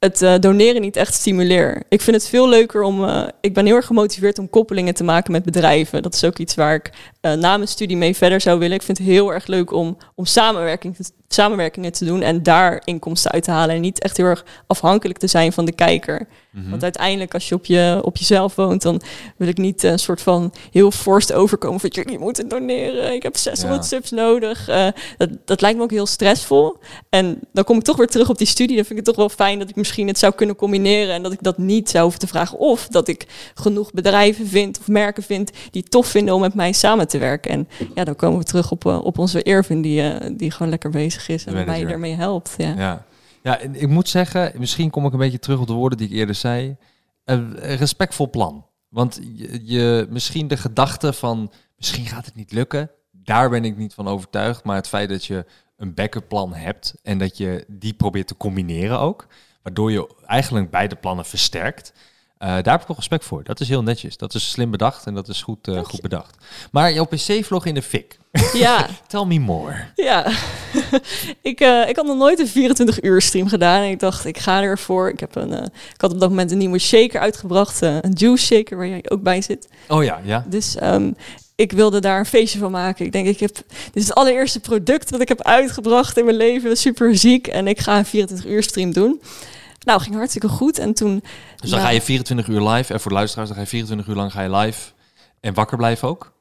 het uh, doneren niet echt stimuleer. Ik vind het veel leuker om. Uh, ik ben heel erg gemotiveerd om koppelingen te maken met bedrijven. Dat is ook iets waar ik na mijn studie mee verder zou willen. Ik vind het heel erg leuk om, om samenwerking te, samenwerkingen te doen en daar inkomsten uit te halen. En niet echt heel erg afhankelijk te zijn van de kijker.
Mhm.
Want uiteindelijk, als je op, je op jezelf woont, dan wil ik niet een soort van heel forced overkomen van jullie moeten doneren. Ik heb 600
Ja.
subs nodig. Dat, dat lijkt me ook heel stressvol. En dan kom ik toch weer terug op die studie. Dan vind ik het toch wel fijn dat ik misschien het zou kunnen combineren. En dat ik dat niet zou hoeven te vragen. Of dat ik genoeg bedrijven vind of merken vind die tof vinden om met mij samen te werken. En ja, dan komen we terug op, uh, op onze Irvin, die, uh, die gewoon lekker bezig is en mij ermee helpt. Ja.
Ja. ja, en ik moet zeggen, misschien kom ik een beetje terug op de woorden die ik eerder zei. Een respectvol plan. Want je, je misschien de gedachte van misschien gaat het niet lukken, daar ben ik niet van overtuigd. Maar het feit dat je een backup plan hebt en dat je die probeert te combineren ook, waardoor je eigenlijk beide plannen versterkt. Uh, daar heb ik wel respect voor. Dat is heel netjes. Dat is slim bedacht en dat is goed, uh, goed bedacht. Maar jouw PC vlog in de fik.
Ja.
Tell me more.
Ja, ik, uh, ik had nog nooit een 24 uur stream gedaan. En ik dacht, ik ga ervoor. Ik, heb een, uh, ik had op dat moment een nieuwe shaker uitgebracht. Uh, een juice shaker waar jij ook bij zit.
Oh ja, ja.
Dus um, ik wilde daar een feestje van maken. Ik denk, ik heb, dit is het allereerste product dat ik heb uitgebracht in mijn leven. Super ziek. En ik ga een 24 uur stream doen. Nou, ging hartstikke goed. En toen...
Dus dan nou, ga je 24 uur live. En voor de luisteraars, dan ga je 24 uur lang ga je live. En wakker blijven ook?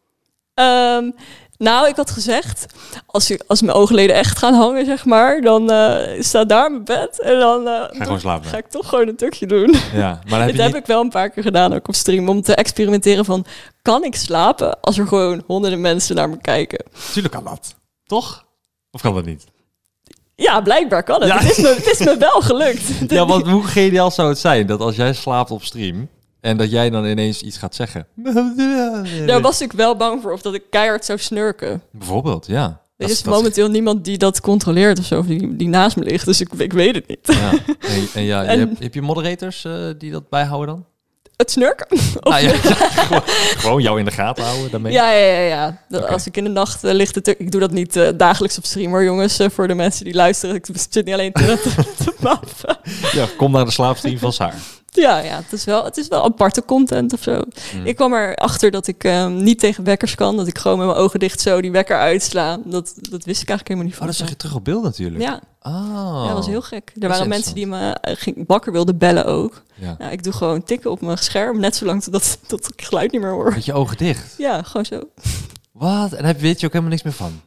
Um, nou, ik had gezegd, als, je, als mijn oogleden echt gaan hangen, zeg maar, dan uh, staat daar mijn bed en dan, uh,
ga, gewoon slapen.
ga ik toch gewoon een tukje doen.
Ja, maar heb
Dit heb ik wel een paar keer gedaan, ook op stream, om te experimenteren van, kan ik slapen als er gewoon honderden mensen naar me kijken?
Tuurlijk kan dat. Toch? Of kan dat niet?
Ja, blijkbaar kan het. Ja. Het, is me, het is me wel gelukt.
Ja, want hoe geniaal zou het zijn dat als jij slaapt op stream... En dat jij dan ineens iets gaat zeggen.
Daar was ik wel bang voor, of dat ik keihard zou snurken.
Bijvoorbeeld, ja.
Er is momenteel is... niemand die dat controleert of zo, of die, die naast me ligt, dus ik, ik weet het niet.
Ja. En, en ja, en, je hebt, heb je moderators uh, die dat bijhouden dan?
Het snurken?
Nou, ja, gewoon, gewoon, jou in de gaten houden daarmee?
Ja, ja, ja. ja. Dat, okay. Als ik in de nacht uh, ligt, te, ik doe dat niet uh, dagelijks op streamer, jongens, voor de mensen die luisteren. Ik zit niet alleen te, te, te.
Ja, kom naar de slaapstream van Saar.
Ja, ja het, is wel, het is wel aparte content of zo. Mm. Ik kwam erachter dat ik um, niet tegen wekkers kan. Dat ik gewoon met mijn ogen dicht zo die wekker uitsla. Dat, dat wist ik eigenlijk helemaal niet van.
Oh, dat zag je terug op beeld natuurlijk.
Ja.
Oh.
Ja, dat was heel gek. Er waren mensen die me uh, ging, wakker wilden bellen ook.
Ja.
Nou, ik doe gewoon tikken op mijn scherm. Net zolang tot, tot ik geluid niet meer hoor.
Met je ogen dicht?
Ja, gewoon zo.
Wat? En heb, weet je ook helemaal niks meer van?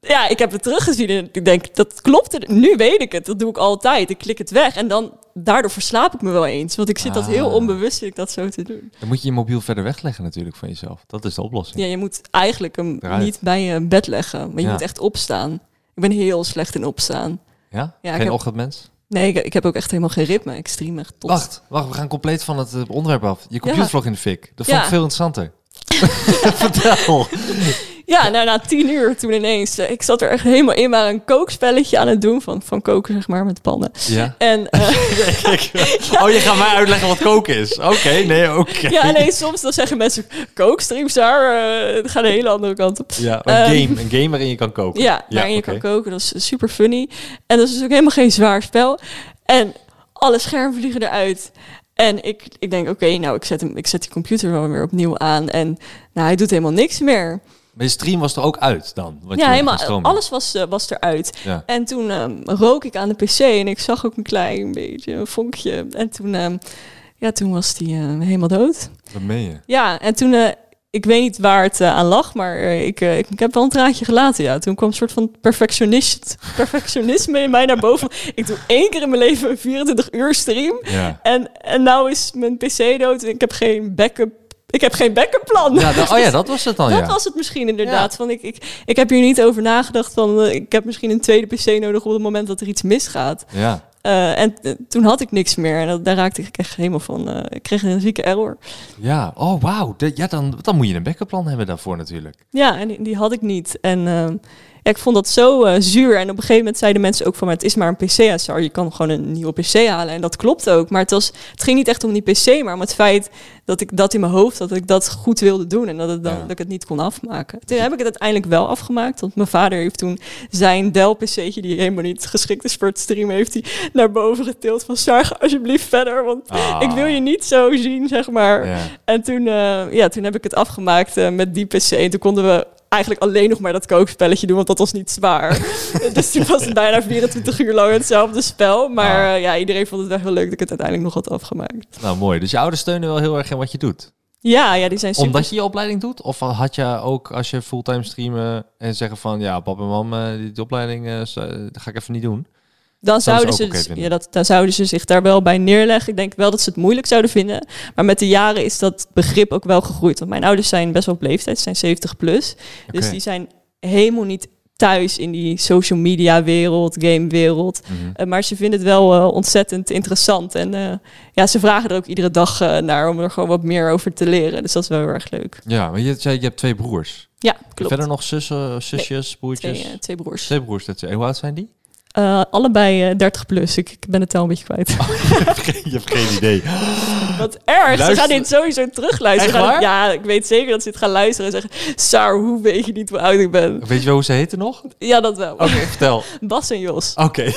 Ja, ik heb het teruggezien en ik denk, dat klopt. Nu weet ik het. Dat doe ik altijd. Ik klik het weg en dan daardoor verslaap ik me wel eens. Want ik zit ah. dat heel onbewust ik dat zo te doen.
Dan moet je je mobiel verder wegleggen natuurlijk van jezelf. Dat is de oplossing.
Ja, je moet eigenlijk hem Eruit. niet bij je bed leggen. Maar je ja. moet echt opstaan. Ik ben heel slecht in opstaan.
Ja? ja geen heb... ochtendmens?
Nee, ik, ik, heb ook echt helemaal geen ritme. Ik stream echt tot.
Wacht, wacht, we gaan compleet van het uh, onderwerp af. Je computervlog ja. in de fik. Dat vond ik veel interessanter. Vertel.
Ja, nou, na tien uur toen ineens. eh, ik zat er echt helemaal in, maar een kookspelletje aan het doen. Van, van koken, zeg maar, met pannen.
Ja.
En eh,
Oh, je gaat mij uitleggen wat koken is. Oké, nee, oké.
ja, nee, soms dan zeggen mensen kookstreams daar. eh het gaat een hele andere kant op.
Ja, een
Ehm,
game. Een game waarin je kan koken.
Ja, waarin je
oké.
kan koken. Dat is super funny. En dat is ook helemaal geen zwaar spel. En alle schermen vliegen eruit. En ik, ik denk, oké, nou, ik zet, hem, ik zet die computer wel weer opnieuw aan. En nou, hij doet helemaal niks meer.
Maar je stream was er ook uit dan? Want
ja, helemaal. Alles was, eh, was eruit.
Ja.
En toen ehm, rook ik aan de pc en ik zag ook een klein beetje een vonkje. En toen, ehm, ja, toen was die eh, helemaal dood.
Wat meen je?
Ja, en toen, eh, ik weet niet waar het aan lag, maar ik, ik, ik heb wel een traantje gelaten. Ja, toen kwam een soort van perfectionist, perfectionisme in mij naar boven. Ik doe één keer in mijn leven een 24 uur stream.
Ja.
En, en nou is mijn pc dood en ik heb geen backup. Ik heb geen backup plan.
ja oh ja, dat was het dan,
Dat
ja.
was het misschien inderdaad. Van ik, ik, ik heb hier niet over nagedacht van eh, ik heb misschien een tweede PC nodig op het moment dat er iets misgaat.
Ja.
Eh, en eh, toen had ik niks meer. En dat, daar raakte ik echt helemaal van. ik kreeg een zieke error.
Ja, oh wauw. Ja, dan, dan moet je een backup plan hebben daarvoor natuurlijk.
Ja, en die, die had ik niet. En ja, ik vond dat zo eh, zuur. En op een gegeven moment zeiden mensen ook van... Maar het is maar een PC, Sar. Je kan gewoon een nieuwe PC halen. En dat klopt ook. Maar het, was, het ging niet echt om die PC, maar om het feit dat ik dat in mijn hoofd... dat ik dat goed wilde doen en dat, het dan,
Ja.
dat ik het niet kon afmaken. Toen heb ik het uiteindelijk wel afgemaakt. Want mijn vader heeft toen zijn Dell-PC'tje... die helemaal niet geschikt is voor het streamen... heeft hij naar boven getild van... Ga alsjeblieft verder, want
Ah.
ik wil je niet zo zien, zeg maar.
Ja.
En toen, eh, ja, toen heb ik het afgemaakt eh, met die PC. En toen konden we eigenlijk alleen nog maar dat kookspelletje doen, want dat was niet zwaar. dus toen was het bijna 24 uur lang hetzelfde spel. Maar
Ah.
eh, ja, iedereen vond het wel heel leuk dat ik het uiteindelijk nog had afgemaakt.
Nou, mooi. Dus je ouders steunen wel heel erg in wat je doet.
Ja, ja die zijn super...
Omdat je je opleiding doet? Of had je ook als je fulltime streamen en zeggen van... Ja, pap en mam, eh, die, die opleiding eh, dat ga ik even niet doen.
Dan
Zouden ze vinden.
ja, dat, dan zouden ze zich daar wel bij neerleggen. Ik denk wel dat ze het moeilijk zouden vinden. Maar met de jaren is dat begrip ook wel gegroeid. Want mijn ouders zijn best wel op leeftijd, ze zijn 70 plus. Dus die zijn helemaal niet thuis in die social media wereld, game wereld.
Mhm.
Eh, maar ze vinden het wel eh, ontzettend interessant. En eh, ja, ze vragen er ook iedere dag naar om er gewoon wat meer over te leren. Dus dat is wel heel erg leuk.
Ja, maar je zei je hebt twee broers.
Ja, klopt.
Verder nog zussen, zusjes, broertjes?
Twee, twee broers.
Twee broers. Dat, en hoe oud zijn die?
Eh, allebei eh, 30 plus. Ik, ik ben het tel een beetje kwijt.
je hebt geen idee.
Wat erg. Ze gaan dit sowieso terugluisteren. Gaan-? Ja, ik weet zeker dat ze dit gaan luisteren en zeggen... Saar, hoe weet je niet hoe oud ik ben?
Weet je wel hoe ze heten nog? Oké,
Ja, dat wel.
vertel.
Bas en Jos.
Oké.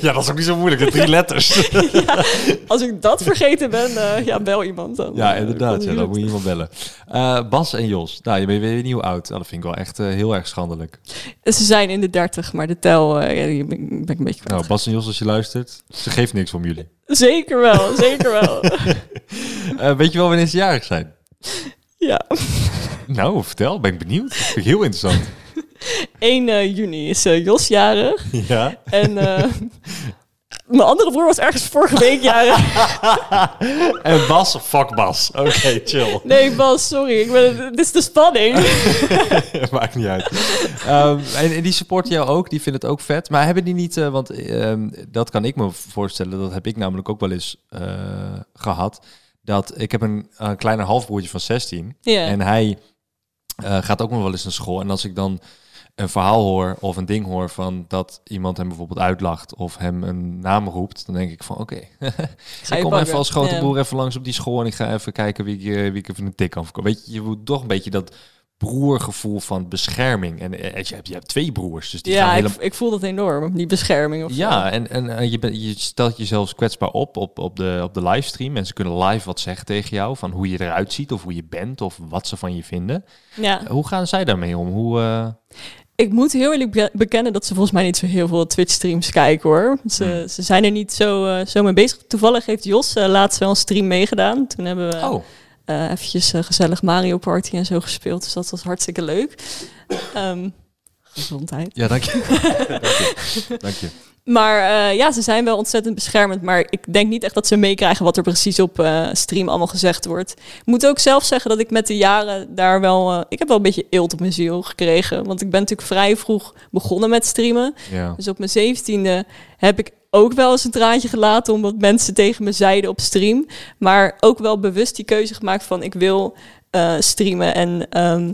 ja, dat is ook niet zo moeilijk. De drie letters.
ja, als ik dat vergeten ben, eh, ja, bel iemand dan.
ja, inderdaad. Ja,
het
dan moet je iemand bellen. Eh, Bas en Jos. Nou, je weet niet hoe oud. Nou, dat vind ik wel echt eh, heel erg schandelijk.
Ze zijn in de 30, maar de tel ja, ben, ik- ben ik een beetje kwijt.
Nou, Bas en Jos, als je luistert, ze geeft niks om jullie.
Zeker wel, zeker wel.
Eh, weet je wel wanneer ze jarig zijn?
ja.
Nou, vertel. Ben ik benieuwd. Dat vind ik heel interessant.
1 eh, juni is eh, Jos jarig.
ja.
En mijn andere broer was ergens vorige week jarig.
En Bas, fuck Bas. Oké, chill.
Nee, Bas, sorry. Ik ben, dit is de spanning.
Maakt niet uit. Ehm, en, en die supporten jou ook, die vinden het ook vet. Maar hebben die niet, want ehm, dat kan ik me voorstellen, dat heb ik namelijk ook wel eens eh, gehad. Dat ik heb een, een kleiner halfbroertje van 16
Ja.
en hij eh, gaat ook nog wel eens naar school. En als ik dan een verhaal hoor of een ding hoor van dat iemand hem bijvoorbeeld uitlacht of hem een naam roept, dan denk ik van oké, ik kom even als grote
Ja.
broer even langs op die school en ik ga even kijken wie ik, eh, wie ik even een tik kan verkopen. Weet je, je moet toch een beetje dat broergevoel van bescherming. En eh, je hebt, je hebt twee broers, dus die gaan
Ja, ik,
helemaal...
ik voel dat enorm, die bescherming. Of zo.
Ja, en, en eh, je, bent je stelt jezelf kwetsbaar op, op op de, op de livestream. Mensen kunnen live wat zeggen tegen jou, van hoe je eruit ziet of hoe je bent of wat ze van je vinden.
ja.
Hoe gaan zij daarmee om? Hoe, eh,
Ik moet heel eerlijk be- bekennen dat ze volgens mij niet zo heel veel Twitch-streams kijken hoor. Ze,
Hmm.
ze zijn er niet zo, eh, zo mee bezig. Toevallig heeft Jos eh, laatst wel een stream meegedaan. Toen hebben we
Oh,
eh eventjes eh, gezellig Mario Party en zo gespeeld. Dus dat was hartstikke leuk. Ehm, gezondheid.
ja, dank je. dank je. Dank je.
Maar eh, ja, ze zijn wel ontzettend beschermend. Maar ik denk niet echt dat ze meekrijgen wat er precies op stream allemaal gezegd wordt. Ik moet ook zelf zeggen dat ik met de jaren daar wel... ik heb wel een beetje eelt op mijn ziel gekregen. Want ik ben natuurlijk vrij vroeg begonnen met streamen.
Ja.
Dus op mijn zeventiende heb ik ook wel eens een traantje gelaten... omdat mensen tegen me zeiden op stream. Maar ook wel bewust die keuze gemaakt van ik wil eh, streamen en... ehm,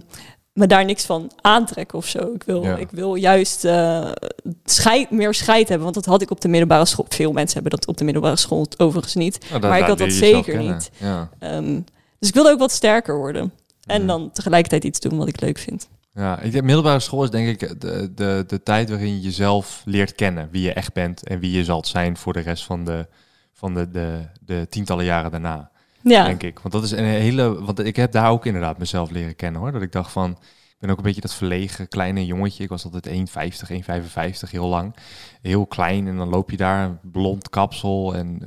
me daar niks van aantrekken of zo. Ik wil,
Ja.
ik wil juist eh, scheid, meer scheid hebben, want dat had ik op de middelbare school. Veel mensen hebben dat op de middelbare school overigens niet.
Nou,
maar ik had dat zeker niet.
Ja.
Ehm, dus ik wilde ook wat sterker worden. En
Ja.
dan tegelijkertijd iets doen wat ik leuk vind.
Ja, ik denk middelbare school is denk ik de, de, de tijd waarin je jezelf leert kennen. Wie je echt bent en wie je zult zijn voor de rest van de, van de, de, de tientallen jaren daarna.
Ja,
Denk ik. Want dat is een hele. Want ik heb daar ook inderdaad mezelf leren kennen hoor. Dat ik dacht van. Ik ben ook een beetje dat verlegen kleine jongetje. Ik was altijd 1,50, 1,55 heel lang. Heel klein en dan loop je daar, blond kapsel en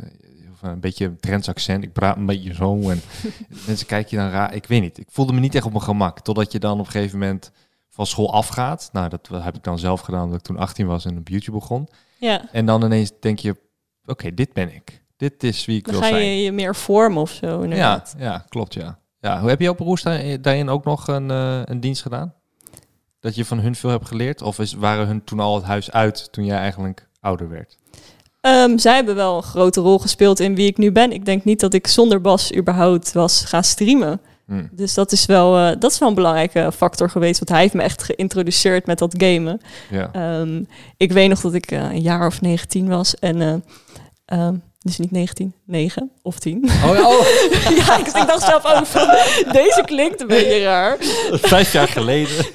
of een beetje een Drents accent. Ik praat een beetje zo en mensen kijken je dan raar. Ik weet niet. Ik voelde me niet echt op mijn gemak. Totdat je dan op een gegeven moment van school afgaat. Nou, dat heb ik dan zelf gedaan omdat ik toen 18 was en op YouTube begon.
ja.
En dan ineens denk je, oké, dit ben ik. Dit is wie ik
dan
wil
ga
zijn.
je je meer vormen of zo.
Ja,
Inderdaad.
ja, klopt ja. ja. Hoe heb je op daarin, daarin ook nog een, eh, een dienst gedaan? Dat je van hun veel hebt geleerd? Of is, waren hun toen al het huis uit toen jij eigenlijk ouder werd?
Ehm, zij hebben wel een grote rol gespeeld in wie ik nu ben. Ik denk niet dat ik zonder Bas überhaupt was gaan streamen.
Hm.
Dus dat is wel, eh, dat is wel een belangrijke factor geweest. Want hij heeft me echt geïntroduceerd met dat gamen.
Ja.
Ehm, ik weet nog dat ik eh, een jaar of 19 was. En eh, ehm, dus niet 19, 9 of 10.
Oh, ja, oh.
ja, ik, ik dacht zelf ook van, deze klinkt een beetje raar.
vijf jaar geleden.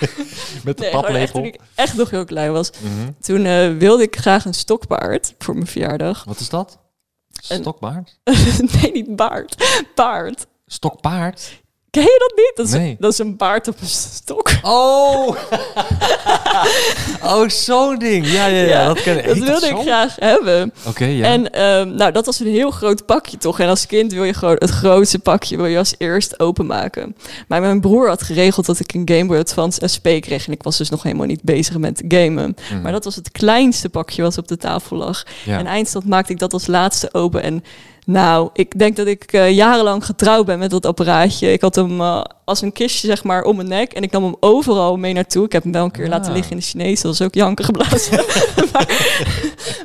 Met de
Nee, gewoon echt toen
paplepel.
ik echt nog heel klein was.
Mhm.
Toen eh, wilde ik graag een stokpaard voor mijn verjaardag.
Wat is dat?
Een-
Stokbaard?
nee, niet baard. Paard.
Stokpaard?
Ken je dat niet? Dat is,
Nee.
dat is een baard op een stok.
Oh! oh, zo'n ding. Ja, ja, ja.
Ja,
dat ken ik.
Dat wilde ik graag hebben.
Oké, ja.
En ehm, nou, dat was een heel groot pakje toch. En als kind wil je gewoon het grootste pakje wil je als eerst openmaken. Maar mijn broer had geregeld dat ik een Game Boy Advance SP kreeg. En ik was dus nog helemaal niet bezig met gamen.
Mhm.
Maar dat was het kleinste pakje wat op de tafel lag.
ja.
En eindstand maakte ik dat als laatste open. En nou, ik denk dat ik eh, jarenlang getrouwd ben met dat apparaatje. Ik had hem eh, als een kistje zeg maar om mijn nek. En ik nam hem overal mee naartoe. Ik heb hem wel een keer
Ah.
laten liggen in de Chinees. Dat was ook janken geblazen. maar,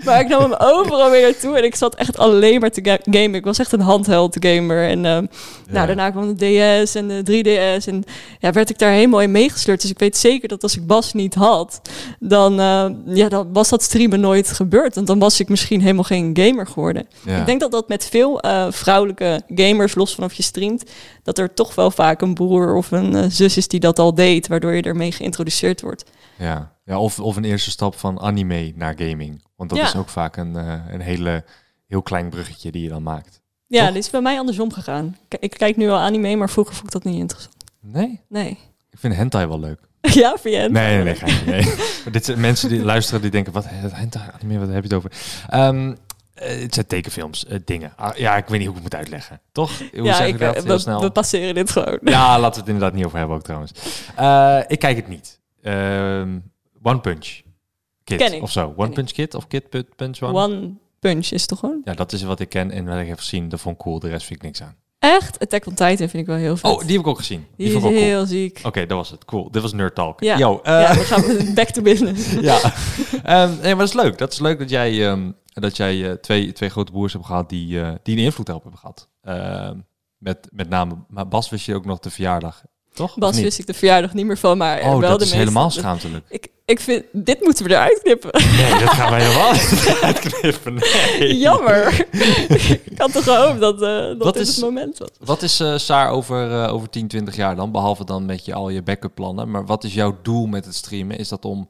maar ik nam hem overal mee naartoe. En ik zat echt alleen maar te ga- gamen. Ik was echt een handheld gamer. En
Ja.
nou, daarna kwam de DS en de 3DS. En ja, werd ik daar helemaal in meegesleurd. Dus ik weet zeker dat als ik Bas niet had, dan, eh, ja, dan was dat streamen nooit gebeurd. Want dan was ik misschien helemaal geen gamer geworden.
Ja.
Ik denk dat dat met veel eh, vrouwelijke gamers, los van of je streamt, dat er toch wel vaak een broer of een eh, zus is die dat al deed, waardoor je ermee geïntroduceerd wordt.
Ja, ja of, of een eerste stap van anime naar gaming. Want dat
Ja.
is ook vaak een, eh, een hele, heel klein bruggetje die je dan maakt.
Ja,
Toch?
dit is bij mij andersom gegaan. K- Ik kijk nu al anime, maar vroeger vond ik dat niet interessant.
Nee?
Nee.
Ik vind hentai wel leuk.
ja, vind je?
Nee, nee, nee. geintje, nee. maar dit zijn mensen die luisteren die denken, wat hentai anime, wat heb je het over? Ehm, eh, het zijn tekenfilms, eh, dingen. Ah, ja, ik weet niet hoe ik het moet uitleggen. Toch? Hoe
ja,
zeg
ik,
ik dat?
eh,
Heel
we,
snel.
we passeren dit gewoon.
Ja, laten we het inderdaad niet over hebben ook trouwens. Eh, ik kijk het niet. Ehm, One Punch Kid
Ken ik.
of zo. One
Ken ik.
Punch Kid of Kid Pu- Punch One?
One Punch is toch gewoon?
Ja, dat is wat ik ken en wat ik heb gezien. Dat vond ik cool. De rest vind ik niks aan.
Echt? Attack on Titan vind ik wel heel vet.
Oh, die heb ik ook gezien. Die,
Die is
cool.
heel ziek.
Oké, dat was het. Cool. Dit was Nerd Talk.
Ja.
Yo, eh,
ja, dan gaan we back to business.
ja. Ehm, nee, maar dat is leuk. Dat is leuk dat jij, ehm, dat jij eh, twee, twee grote broers hebt gehad die, eh, die een invloed op hebben gehad. Ehm, met, met name, maar Bas wist je ook nog de verjaardag, toch?
Bas wist ik de verjaardag niet meer van, maar
Oh,
wel
dat
de
is
meeste-
helemaal schaamtelijk.
Ik, ik vind, dit moeten we eruit knippen.
Nee, dat gaan wij helemaal niet uitknippen. Nee.
Jammer. ik had toch gehoopt dat, eh, dat
Wat
dit
is-
het moment was.
Wat is Saar over, over 10, 20 jaar dan? Behalve dan met je, al je backup plannen. Maar wat is jouw doel met het streamen? Is dat om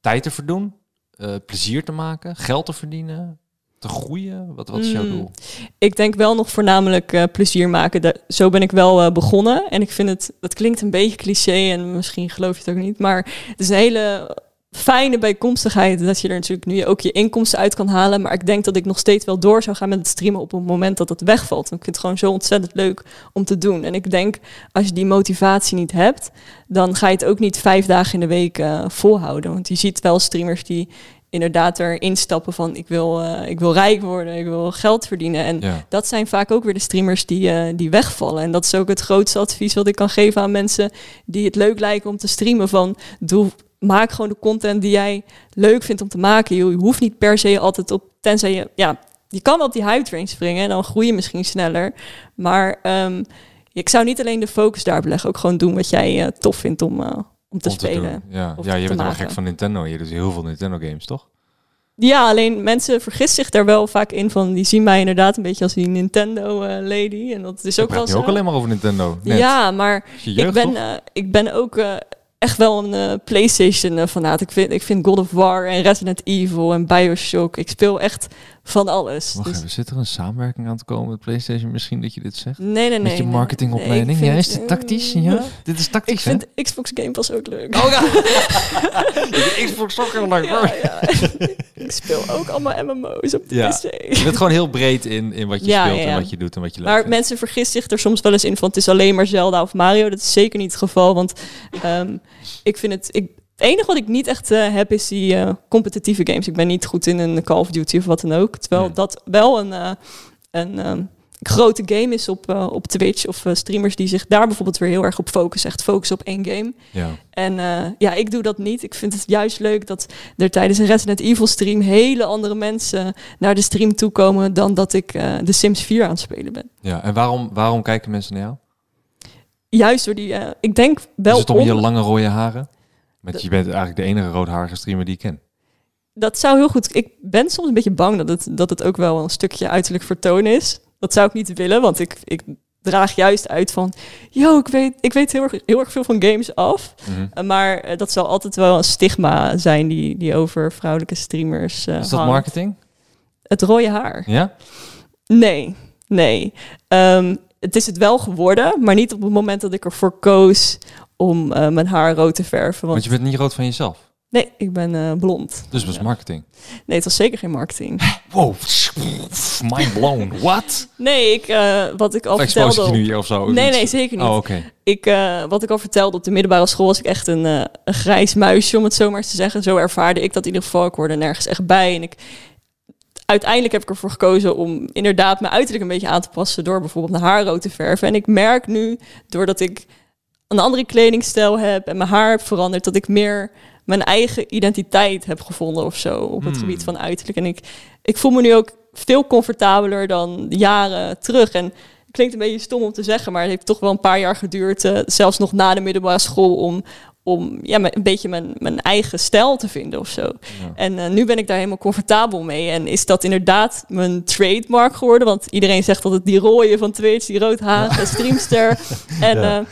tijd te verdoen? Eh, plezier te maken? Geld te verdienen? Te groeien? Wat, wat is jouw
Mm.
doel?
Ik denk wel nog voornamelijk eh, plezier maken. Zo ben ik wel eh, begonnen. En ik vind het, dat klinkt een beetje cliché en misschien geloof je het ook niet. Maar het is een hele fijne bijkomstigheid dat je er natuurlijk nu ook je inkomsten uit kan halen. Maar ik denk dat ik nog steeds wel door zou gaan met het streamen op het moment dat het wegvalt. Want ik vind het gewoon zo ontzettend leuk om te doen. En ik denk, als je die motivatie niet hebt, dan ga je het ook niet vijf dagen in de week eh, volhouden. Want je ziet wel streamers die inderdaad erin stappen van ik wil, eh, ik wil rijk worden, ik wil geld verdienen. En
Ja.
dat zijn vaak ook weer de streamers die, eh, die wegvallen. En dat is ook het grootste advies wat ik kan geven aan mensen die het leuk lijken om te streamen. Van doe, maak gewoon de content die jij leuk vindt om te maken. Je hoeft niet per se altijd op, tenzij je, ja, je kan wel op die hype train springen en dan groei je misschien sneller. Maar ehm, ik zou niet alleen de focus daarop leggen, ook gewoon doen wat jij eh, tof vindt om, eh, om te
Om
spelen.
Ja, je bent wel gek van Nintendo. Je doet heel veel Nintendo games, toch?
Ja, alleen mensen vergissen zich daar wel vaak in van, die zien mij inderdaad een beetje als die Nintendo eh, lady. En dat is ook wel zo.
ook alleen maar over Nintendo. Net.
Ja, maar
je jeugd,
ik, ben, ik ben ook echt wel een eh, PlayStation eh, fanaat. Ik vind, ik vind God of War en Resident Evil en Bioshock. Ik speel echt van alles.
Wacht
Dus-
even, zit er een samenwerking aan te komen met PlayStation misschien dat je dit zegt?
nee, nee, nee.
met je marketingopleiding?
Nee, ik
ja,
vind-
is dit tactisch? Ja? Dit is tactisch,
Ik vind Xbox Game Pas ook leuk.
Oh ja!
Ja, ja. ik speel ook allemaal MMO's op de
Ja.
PC.
Je bent gewoon heel breed in, in wat je
Ja,
speelt
ja, ja.
en wat je doet en wat je leuk
Maar
vindt.
mensen vergissen zich er soms wel eens in van het is alleen maar Zelda of Mario. Dat is zeker niet het geval, want ehm, ik vind het... Ik, het enige wat ik niet echt eh, heb is die eh, competitieve games. Ik ben niet goed in een Call of Duty of wat dan ook. Terwijl dat wel een, eh, een ehm, grote game is op, eh, op Twitch. Of eh, streamers die zich daar bijvoorbeeld weer heel erg op focussen. Echt focussen op één game.
Ja.
En eh, ja, ik doe dat niet. Ik vind het juist leuk dat er tijdens een Resident Evil stream hele andere mensen naar de stream toekomen dan dat ik de Sims 4 aan het spelen ben.
ja, en waarom, waarom kijken mensen naar jou?
Juist door die, ik denk wel
is het om je lange rode haren? Want je bent eigenlijk de enige roodharige streamer die ik ken.
dat zou heel goed. Ik ben soms een beetje bang dat het, dat het ook wel een stukje uiterlijk vertoon is. Dat zou ik niet willen, want ik, ik draag juist uit van, yo, ik weet, ik weet heel, erg, heel erg veel van games af.
Mhm.
Eh, Maar eh, dat zal altijd wel een stigma zijn die, die over vrouwelijke streamers eh
Is dat
hangt.
marketing?
Het rode haar.
Ja?
Nee, nee. Ehm, het is het wel geworden, maar niet op het moment dat ik ervoor koos om mijn haar rood te verven. Want
Want je bent niet rood van jezelf.
Nee, ik ben eh, blond.
Dus het was
Ja.
marketing.
Nee, het was zeker geen marketing.
Wow, mind blown. What?
Nee, ik, eh, wat ik al
Of
vertelde.
je
op-
nu hier of zo?
Nee, nee, zeker niet.
Oh, oké.
Ik, eh, wat ik al vertelde op de middelbare school was ik echt een, eh, een grijs muisje, om het zo maar eens te zeggen. Zo ervaarde ik dat in ieder geval. Ik hoorde nergens echt bij. En ik, uiteindelijk heb ik ervoor gekozen om inderdaad mijn uiterlijk een beetje aan te passen door bijvoorbeeld mijn haar rood te verven. En ik merk nu, doordat ik een andere kledingstijl heb en mijn haar heb veranderd, dat ik meer mijn eigen identiteit heb gevonden of zo op het
Hmm.
gebied van uiterlijk. En ik, ik voel me nu ook veel comfortabeler dan jaren terug. En het klinkt een beetje stom om te zeggen, maar het heeft toch wel een paar jaar geduurd, eh, zelfs nog na de middelbare school, om, om ja, een beetje mijn, mijn eigen stijl te vinden of zo.
Ja.
En eh, nu ben ik daar helemaal comfortabel mee. En is dat inderdaad mijn trademark geworden? Want iedereen zegt dat het die rode van Twitch, die roodharige streamster. En,
Ja.
eh,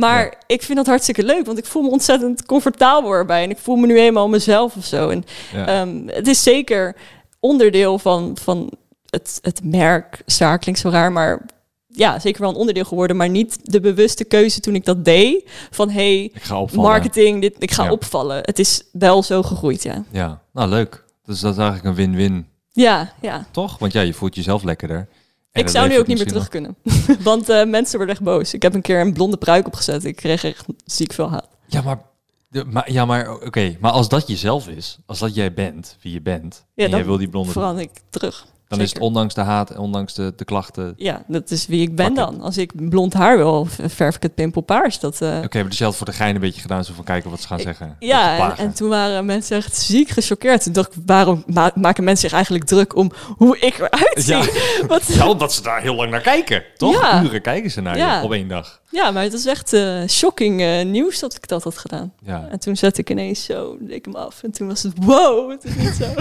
maar ik vind dat hartstikke leuk, want ik voel me ontzettend comfortabel erbij. En ik voel me nu helemaal mezelf of zo. En
Ja.
Ehm, het is zeker onderdeel van, van het, het merk. Staar klinkt zo raar, maar ja, zeker wel een onderdeel geworden. Maar niet de bewuste keuze toen ik dat deed. Van hey,
ik ga opvallen.
marketing, dit, ik ga
Ja.
opvallen. Het is wel zo gegroeid, ja.
Ja, nou leuk. Dus dat is eigenlijk een win-win,
Ja, ja.
toch? Want ja, je voelt jezelf lekkerder. En
ik zou nu ook niet meer terug kunnen. Want eh, mensen worden echt boos. Ik heb een keer een blonde pruik opgezet. Ik kreeg echt ziek veel haat.
Ja, maar, de, maar, ja, maar oké. Maar als dat jezelf is, als dat jij bent, wie je bent,
Ja,
en jij wil die blonde
Verander ik terug.
Dan is het ondanks de haat en ondanks de, de klachten...
Ja, dat is wie ik ben dan. Als ik blond haar wil, verf ik het pimpelpaars. Dat, eh,
Oké, maar dus je had voor de gein een beetje gedaan, zo van kijken wat ze gaan zeggen.
Ja, en, toen waren mensen echt ziek gechoqueerd. Toen dacht ik, waarom ma- maken mensen zich eigenlijk druk om hoe ik eruit zie?
Ja.
Wat,
Ja, omdat ze daar heel lang naar kijken, toch?
Ja.
Uren kijken ze naar je op één dag.
Ja, maar het is echt eh, shocking eh, nieuws dat ik dat had gedaan.
Ja.
En toen zette ik ineens zo, ik hem af. En toen was het, wow, het is niet zo.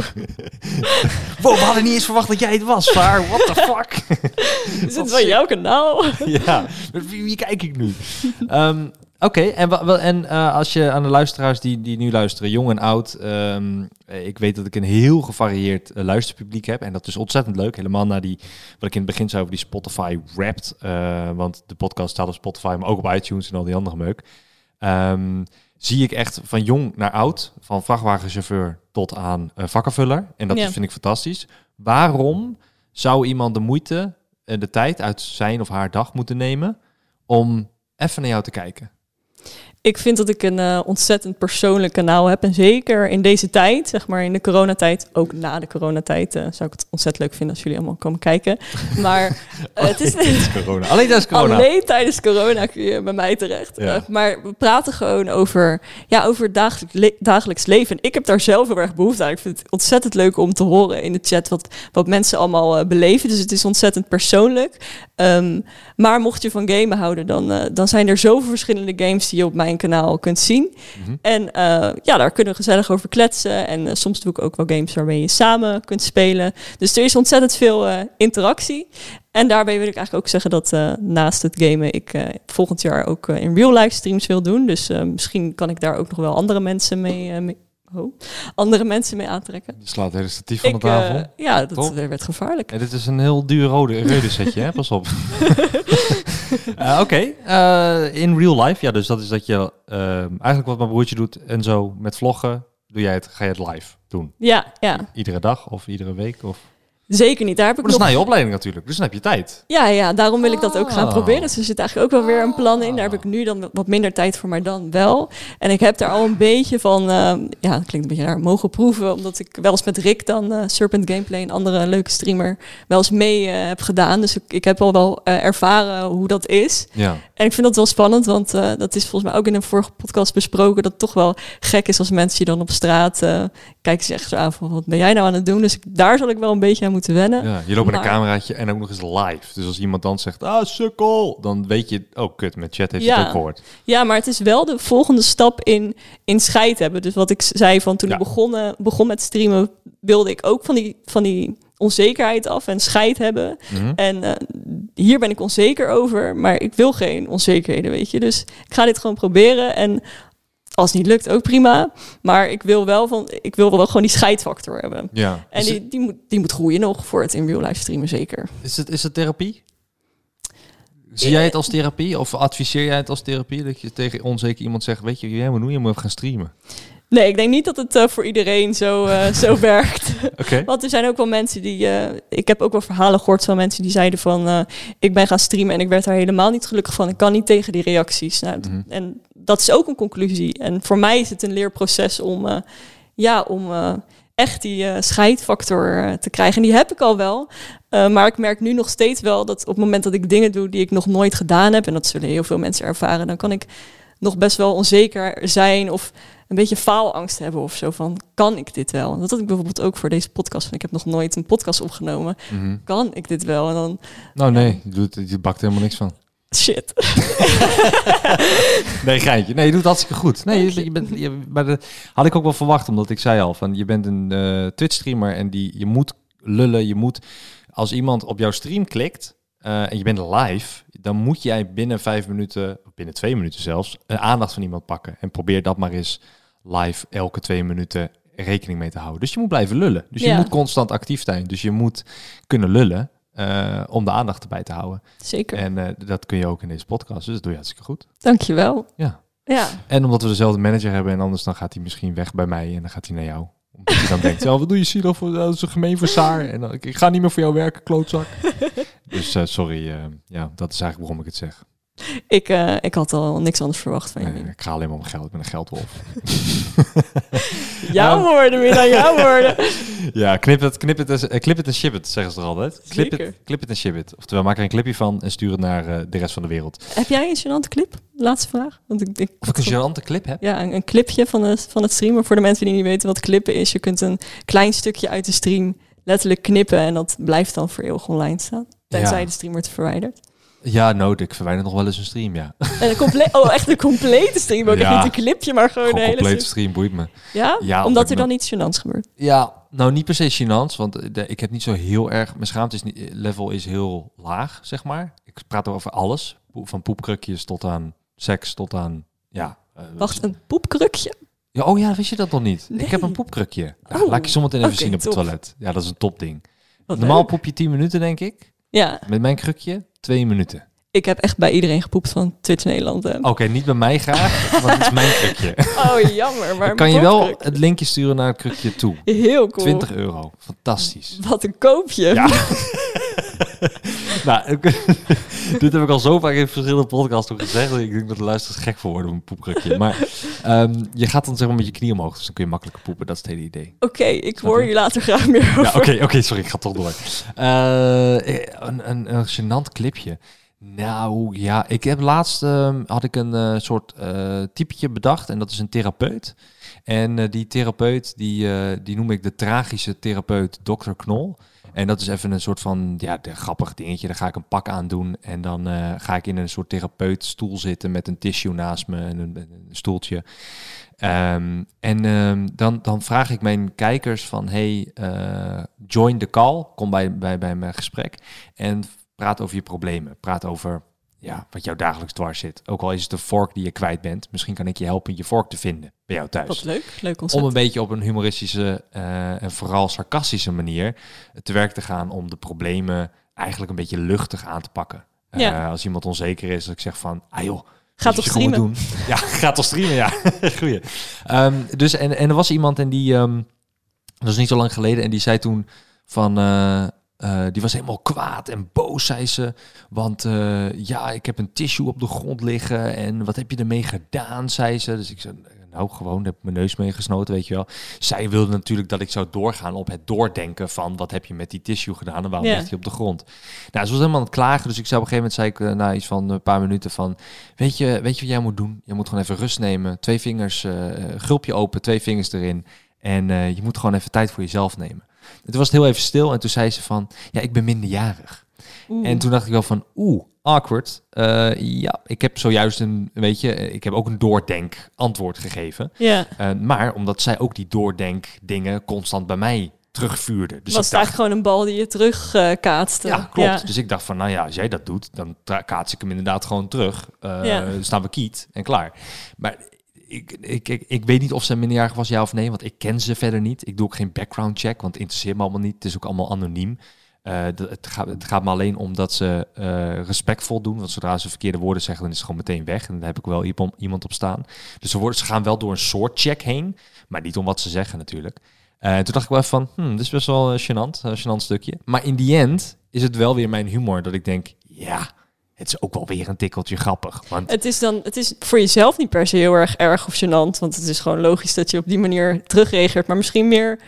Wow, we hadden niet eens verwacht dat jij het was, Vaar. What the fuck?
Is het van jouw kanaal?
ja, wie, wie kijk ik nu? Ehm, Oké, en, en eh, als je aan de luisteraars die, die nu luisteren, jong en oud, ehm, eh, ik weet dat ik een heel gevarieerd eh, luisterpubliek heb en dat is ontzettend leuk. Helemaal naar die, wat ik in het begin zei over die Spotify Wrapped, eh, want de podcast staat op Spotify, maar ook op iTunes en al die andere meuk. Ehm, zie ik echt van jong naar oud, van vrachtwagenchauffeur tot aan vakkenvuller. En dat
Ja.
vind ik fantastisch. Waarom zou iemand de moeite en de tijd uit zijn of haar dag moeten nemen om even naar jou te kijken?
Ik vind dat ik een eh, ontzettend persoonlijk kanaal heb. En zeker in deze tijd, zeg maar in de coronatijd, ook na de coronatijd, eh, zou ik het ontzettend leuk vinden als jullie allemaal komen kijken. Maar eh, het is
Tijdens corona. Alleen tijdens corona.
Alleen tijdens corona kun je bij mij terecht.
Ja.
Maar we praten gewoon over, ja, over het dagelijks, le dagelijks leven. En ik heb daar zelf heel erg behoefte aan. Ik vind het ontzettend leuk om te horen in de chat wat, wat mensen allemaal beleven. Dus het is ontzettend persoonlijk. Um, maar mocht je van gamen houden, dan, uh, dan zijn er zoveel verschillende games die je op mijn kanaal kunt zien. Mm -hmm. En ja, daar kunnen we gezellig over kletsen. En soms doe ik ook wel games waarmee je samen kunt spelen. Dus er is ontzettend veel interactie. En daarbij wil ik eigenlijk ook zeggen dat naast het gamen ik volgend jaar ook in real life streams wil doen. Dus misschien kan ik daar ook nog wel andere mensen mee, mee oh, andere mensen mee aantrekken.
Je slaat het hele statief van de tafel.
ja, dat Top. werd gevaarlijk.
Ja, dit is een heel duur rode, rode setje, hè? Pas op. Oké, okay. in real life, ja, dus dat is dat je eigenlijk wat mijn broertje doet en zo met vloggen, doe jij het, ga je het live doen?
Ja, ja.
Iedere dag of iedere week of?
Zeker niet. Daar heb ik
maar dat
nog...
is na je opleiding natuurlijk, dus dan heb je tijd.
Ja, ja, daarom wil ik dat ook gaan proberen. Dus er zit eigenlijk ook wel weer een plan in. Daar heb ik nu dan wat minder tijd voor, maar dan wel. En ik heb daar al een beetje van, uh, ja, dat klinkt een beetje raar, mogen proeven. Omdat ik wel eens met Rick dan, uh, Serpent Gameplay, een andere leuke streamer, wel eens mee uh, heb gedaan. Dus ik, ik heb al wel ervaren hoe dat is.
Ja.
En ik vind dat wel spannend, want dat is volgens mij ook in een vorige podcast besproken, dat het toch wel gek is als mensen je dan op straat kijken ze echt zo aan van, wat ben jij nou aan het doen? Dus ik, daar zal ik wel een beetje aan moeten wennen.
Ja, je loopt met een cameraatje en ook nog eens live. Dus als iemand dan zegt, ah, sukkel, dan weet je, oh kut, met chat heeft je
ja.
het ook gehoord.
Ja, maar het is wel de volgende stap in, in scheid hebben. Dus wat ik zei van toen
Ja.
ik begonnen, begon met streamen, wilde ik ook van die, van die onzekerheid af en scheid hebben.
Mhm.
En eh, hier ben ik onzeker over, maar ik wil geen onzekerheden, weet je. Dus ik ga dit gewoon proberen en als het niet lukt, ook prima. Maar ik wil wel, van, ik wil wel gewoon die scheidfactor hebben.
Ja.
En die, die, moet, die moet groeien nog voor het in real life streamen, zeker.
is, het, is het therapie? Zie jij het als therapie of adviseer jij het als therapie? Dat je tegen onzeker iemand zegt, weet je, jij moet doen, je moet gaan streamen.
Nee, ik denk niet dat het eh, voor iedereen zo, eh, zo werkt.
Oké.
Want er zijn ook wel mensen die. eh, ik heb ook wel verhalen gehoord van mensen die zeiden van. ik ben gaan streamen en ik werd daar helemaal niet gelukkig van. Ik kan niet tegen die reacties. Nou, d-
Mhm.
En dat is ook een conclusie. En voor mij is het een leerproces om. eh, ja, om. eh, echt die eh, scheidfactor te krijgen. En die heb ik al wel. Maar ik merk nu nog steeds wel dat op het moment dat ik dingen doe die ik nog nooit gedaan heb, en dat zullen heel veel mensen ervaren, dan kan ik nog best wel onzeker zijn of een beetje faalangst hebben of zo van kan ik dit wel? Dat had ik bijvoorbeeld ook voor deze podcast. Van, ik heb nog nooit een podcast opgenomen.
Mhm.
Kan ik dit wel? En dan
Nou nee, je, doet, je bakt helemaal niks van.
Shit.
Nee, geintje. Nee, je doet hartstikke goed. Nee, je, bent, je, maar dat had ik ook wel verwacht, omdat ik zei al van je bent een eh, Twitch-streamer en die je moet lullen, je moet als iemand op jouw stream klikt eh, en je bent live, dan moet jij binnen vijf minuten, of binnen twee minuten zelfs, een aandacht van iemand pakken en probeer dat maar eens live elke twee minuten rekening mee te houden. Dus je moet blijven lullen. Dus je moet constant actief zijn. Dus je moet kunnen lullen eh, om de aandacht erbij te houden.
Zeker.
En eh, dat kun je ook in deze podcast. Dus dat doe je hartstikke goed.
Dankjewel.
Ja.
Ja.
En omdat we dezelfde manager hebben en anders dan gaat hij misschien weg bij mij en dan gaat hij naar jou. Omdat hij dan denkt, oh, wat doe je Silo voor, dat is een gemeen voor Saar. En dan, ik, ga niet meer voor jou werken, klootzak. dus eh, sorry, ja, dat is eigenlijk waarom ik het zeg.
Ik, eh, ik had al niks anders verwacht van jullie.
ik ga alleen maar om geld, ik ben een geldwolf.
Jouw
Ja.
woorden, weer dan jouw woorden.
ja, knip het, knip het, en- eh, clip het en ship het, zeggen ze er altijd. Clip het, clip het en ship het. Oftewel, maak er een clipje van en stuur het naar eh, de rest van de wereld.
Heb jij een gênante clip? Laatste vraag. Want ik, ik,
Of ik een gênante clip heb?
Ja, een, een clipje van, de, van het streamen. Voor de mensen die niet weten wat klippen is. Je kunt een klein stukje uit de stream letterlijk knippen. En dat blijft dan voor eeuwig online staan. Tenzij
Ja.
de stream wordt verwijderd.
Ja, nood. Ik verwijder nog wel eens een stream, ja.
En een oh, echt een complete stream. Ook echt niet een clipje, maar gewoon
Gewoon
de hele
complete
stream.
boeit me.
Ja?
Ja, omdat
er dan iets gênants gebeurt.
Ja, nou niet per se gênant, want eh, de- ik heb niet zo heel erg... Mijn schaamte is niet, level is heel laag, zeg maar. Ik praat over alles. Van poepkrukjes tot aan seks, tot aan... Ja, eh,
Wacht, een poepkrukje?
Ja, oh ja, wist je dat nog niet?
Nee.
Ik heb een poepkrukje. Ja,
Oh,
laat ik je zometeen even zien op het toilet. Ja, dat is een topding. Normaal
leuk.
poep je 10 minuten, denk ik.
Ja,
Met mijn krukje, twee minuten.
ik heb echt bij iedereen gepoept van Twitch Nederland.
Oké, niet bij mij graag, want het is mijn krukje.
Oh, jammer. Maar
kan je wel het linkje sturen naar het krukje toe.
Heel cool.
20 euro. Fantastisch.
Wat een koopje.
Ja. nou, dit heb ik al zo vaak in verschillende podcasts ook gezegd. Ik denk dat de luisteraars gek voor worden een poeprukje. Maar ehm, je gaat dan zeg maar met je knie omhoog, dus dan kun je makkelijker poepen. Dat is het hele idee.
Oké, ik hoor
je?
later graag meer over.
Ja, oké, oké, sorry, ik ga toch door. Eh, een, een, een gênant clipje. Nou ja, ik heb laatst ehm, had ik een eh, soort eh typetje bedacht en dat is een therapeut. En eh, die therapeut, die, eh, die noem ik de tragische therapeut Dr. Knol. En dat is even een soort van, ja, de grappig dingetje. Dan ga ik een pak aandoen en dan eh, ga ik in een soort therapeutstoel zitten met een tissue naast me en een, een stoeltje. Ehm, en ehm, dan, dan vraag ik mijn kijkers van, hey, eh, join the call, kom bij, bij, bij mijn gesprek en praat over je problemen. Praat over ja, wat jou dagelijks dwars zit. Ook al is het een vork die je kwijt bent, misschien kan ik je helpen je vork te vinden bij jou thuis.
Wat leuk, leuk
Om
concept.
een beetje op een humoristische eh, en vooral sarcastische manier te werk te gaan om de problemen eigenlijk een beetje luchtig aan te pakken. Eh,
Ja.
als iemand onzeker is, dat ik zeg van, ah joh,
Ga
moet
toch streamen?
Doen. Ja, ga toch streamen, ja. Goeie. Ehm, dus, en, en er was iemand en die, ehm, dat is niet zo lang geleden, en die zei toen van, eh, eh, die was helemaal kwaad en boos, zei ze. Want eh, ja, ik heb een tissue op de grond liggen en wat heb je ermee gedaan, zei ze. Dus ik zei, nou gewoon, heb ik mijn neus mee gesnoten, weet je wel. Zij wilde natuurlijk dat ik zou doorgaan op het doordenken van wat heb je met die tissue gedaan en waarom
Ja.
ligt hij op de grond. Nou, ze was helemaal aan het klagen, dus ik zei op een gegeven moment, zei ik eh, na iets van een paar minuten van, weet je, weet je wat jij moet doen? Je moet gewoon even rust nemen, twee vingers, gulpje open, twee vingers erin en je moet gewoon even tijd voor jezelf nemen. En toen was het heel even stil en toen zei ze van, ja, ik ben minderjarig.
Oeh.
En toen dacht ik wel van, oeh, awkward. Eh, ja, ik heb zojuist een, weet je, ik heb ook een doordenk antwoord gegeven.
ja,
Eh, maar omdat zij ook die doordenk dingen constant bij mij terugvuurde. Dus
was
ik
het
dacht,
eigenlijk gewoon een bal die je terug eh, kaatste.
ja, klopt. Dus ik dacht van, nou ja, als jij dat doet, dan kaats ik hem inderdaad gewoon terug. Eh
Ja.
dan staan we kiet en klaar. Maar ik, ik, ik, weet niet of ze minderjarig was, ja of nee, want ik ken ze verder niet. Ik doe ook geen background check, want het interesseert me allemaal niet. Het is ook allemaal anoniem. Eh, het, gaat, het gaat me alleen om dat ze eh, respectvol doen. Want zodra ze verkeerde woorden zeggen, dan is het gewoon meteen weg. En daar heb ik wel iemand, op staan. Dus ze, worden, ze gaan wel door een soort check heen, maar niet om wat ze zeggen natuurlijk. Eh, toen dacht ik wel van, hmm, dit is best wel gênant, een gênant stukje. Maar in die end is het wel weer mijn humor dat ik denk, ja, het is ook wel weer een tikkeltje grappig. Want
Het is dan, het is voor jezelf niet per se heel erg erg of gênant, want het is gewoon logisch dat je op die manier terugreageert. Maar misschien meer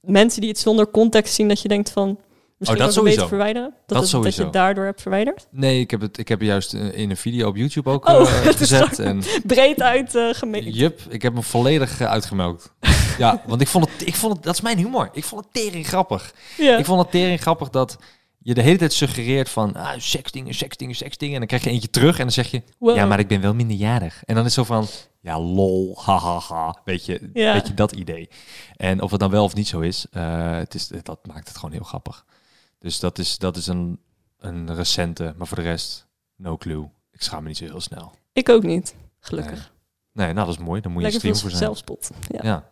mensen die het zonder context zien, dat je denkt van, misschien
dat
een beetje
sowieso.
verwijderen. Dat,
Dat
het, dat je daardoor hebt verwijderd.
nee, ik heb het, ik heb het juist eh, in een video op YouTube ook
Oh,
eh, gezet. En
Breed uit eh gemeten.
Jup, ik heb hem volledig eh, uitgemelkt. ja, want ik vond het, ik vond het, dat is mijn humor. Ik vond het tering grappig.
Ja.
Ik vond het tering grappig dat je de hele tijd suggereert van ah, seksdingen, seksdingen, seksdingen. En dan krijg je eentje terug en dan zeg je,
Wow.
ja, maar ik ben wel minderjarig. En dan is het zo van, ja, lol, hahaha. Weet je,
Ja.
weet je dat idee? En of het dan wel of niet zo is, eh, het is dat maakt het gewoon heel grappig. Dus dat is, dat is een, een recente, maar voor de rest, no clue. Ik schaam me niet zo heel snel.
Ik ook niet, gelukkig.
Nee, nou dat is mooi. Dan moet je
Lekker
stream
veel
voor zijn.
zelfspot. Ja.
Ja.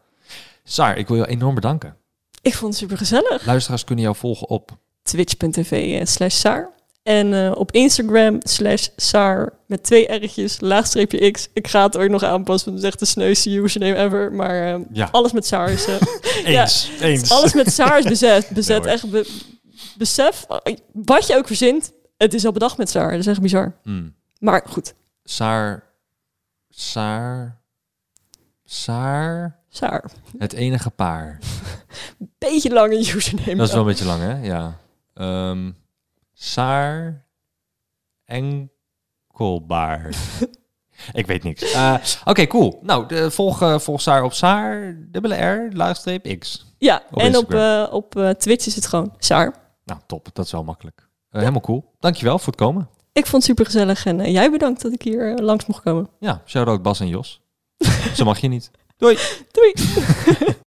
Saar, ik wil je enorm bedanken.
Ik vond het super gezellig.
Luisteraars kunnen jou volgen op...
Twitch.tv eh, slash Saar. En eh, op Instagram slash Saar met twee R'tjes, laagstreepje X. Ik ga het ooit nog aanpassen, want het is echt de sneuste username ever. Maar eh,
Ja.
alles met Saar is...
Eens, eens.
alles met Saar is bezet. bezet
Nee,
echt be- besef, wat je ook verzint, het is al bedacht met Saar. Dat is echt bizar.
Hmm.
Maar goed,
Saar... Saar... Saar...
Saar.
Het enige paar.
Beetje lange username.
Dat is wel een beetje lang, hè? Ja. Ehm Saar... Enkelbaar. ik weet niks. Eh, Oké, cool. Nou, de, volg, eh, volg Saar op Saar, dubbele R, laagstreep X.
Ja,
Op
en op, eh, op eh, Twitch is het gewoon Saar.
Nou, top. Dat is wel makkelijk. Eh, helemaal cool. Dankjewel voor het komen.
Ik vond het super gezellig en jij bedankt dat ik hier langs mocht komen.
Ja, shout-out Bas en Jos. Zo mag je niet. Doei.
Doei!